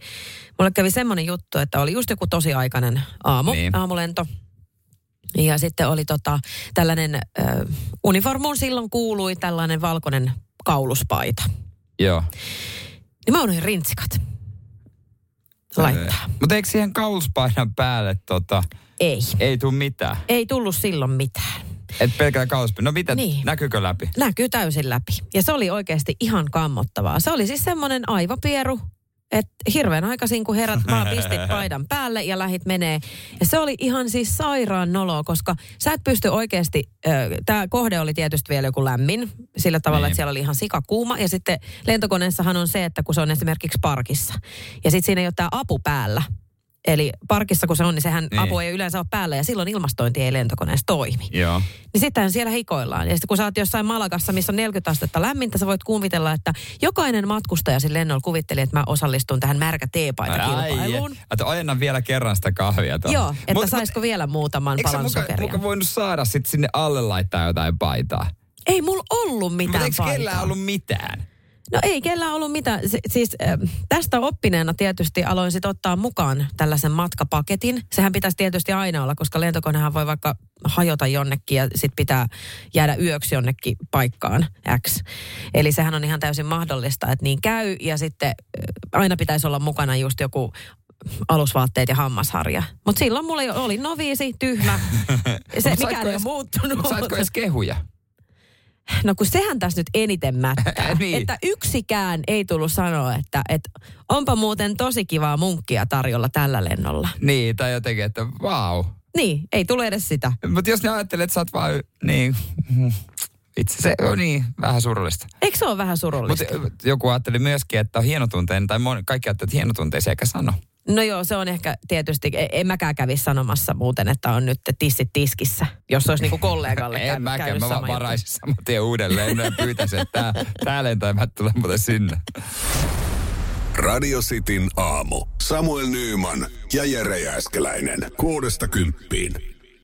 mulle kävi semmoinen juttu, että oli just joku tosi aikainen aamu, niin. aamulento. Ja sitten oli tota, tällainen, äh, uniformuun silloin kuului tällainen valkoinen kauluspaita. Joo. Niin mä unohdin rintsikat laittaa. Mutta eikö siihen kauluspainan päälle tota, Ei. ei tuu mitään? Ei tullut silloin mitään. Et pelkää kauluspainan. No mitä, Niin. näkyykö läpi? näkyy täysin läpi. Ja se oli oikeasti ihan kammottavaa. Se oli siis semmoinen aivopieru, että hirveän aikaisin kun herät, vaan pistit paidan päälle ja lähit menee. Ja se oli ihan siis sairaan noloa, koska sä et pysty oikeasti, tämä kohde oli tietysti vielä joku lämmin, sillä tavalla, Niin. että siellä oli ihan sikakuuma. Ja sitten lentokoneessahan on se, että kun se on esimerkiksi parkissa, ja sitten siinä ei ole tämä apu päällä, Eli parkissa kun se on, niin sehän Niin. apu ei yleensä ole päällä ja silloin ilmastointi ei lentokoneessa toimi. Joo. Niin sittenhän siellä hikoillaan. Ja sitten kun sä oot jossain Malagassa, missä on 40 astetta lämmintä, sä voit kuvitella, että jokainen matkustaja sillä lennolla kuvitteli, että mä osallistun tähän märkä teepaita kilpailuun. Että ojenna vielä kerran sitä kahvia. tuohon. Joo, että Mut- saisiko vielä muutaman Eikö palan muka, sokeria? muka voinut saada sit sinne alle laittaa jotain paitaa? Ei mulla ollut Mutta mitään eikö kellään ollut mitään? No ei kellään ollut mitään. Si- siis äh, tästä oppineena tietysti aloin sitten ottaa mukaan tällaisen matkapaketin. Sehän pitäisi tietysti aina olla, koska lentokonehan voi vaikka hajota jonnekin ja sitten pitää jäädä yöksi jonnekin paikkaan X. Eli sehän on ihan täysin mahdollista, että niin käy ja sitten äh, aina pitäisi olla mukana just joku alusvaatteet ja hammasharja. Mutta silloin mulla oli noviisi, tyhmä. Se saitko ei ole edes- muuttunut. Mut Saitko edes kehuja? No kun sehän tässä nyt eniten mättää. Niin. Että yksikään ei tullut sanoa, että, että onpa muuten tosi kivaa munkkia tarjolla tällä lennolla. Niin, tai jotenkin, että vau. Niin, ei tule edes sitä. Mutta jos ne ajattelee, että sä oot vaan, niin, itse se on niin vähän surullista. Eikö se ole vähän surullista? Mutta joku ajatteli myöskin, että on hienotunteinen, tai moni, kaikki ajattelevat, että hienotunteisia eikä sano. No joo, se on ehkä tietysti, e- en mäkään kävisi sanomassa muuten, että on nyt tissit tiskissä, jos olisi niinku kollegalle en käy, mäkään, käynyt mä vaan varaisin saman tien uudelleen ja pyytäisin, että tää, tää tulee muuten sinne. Radio Cityn aamu. Samuel Nyyman ja Jere Jääskeläinen. Kuudesta kymppiin.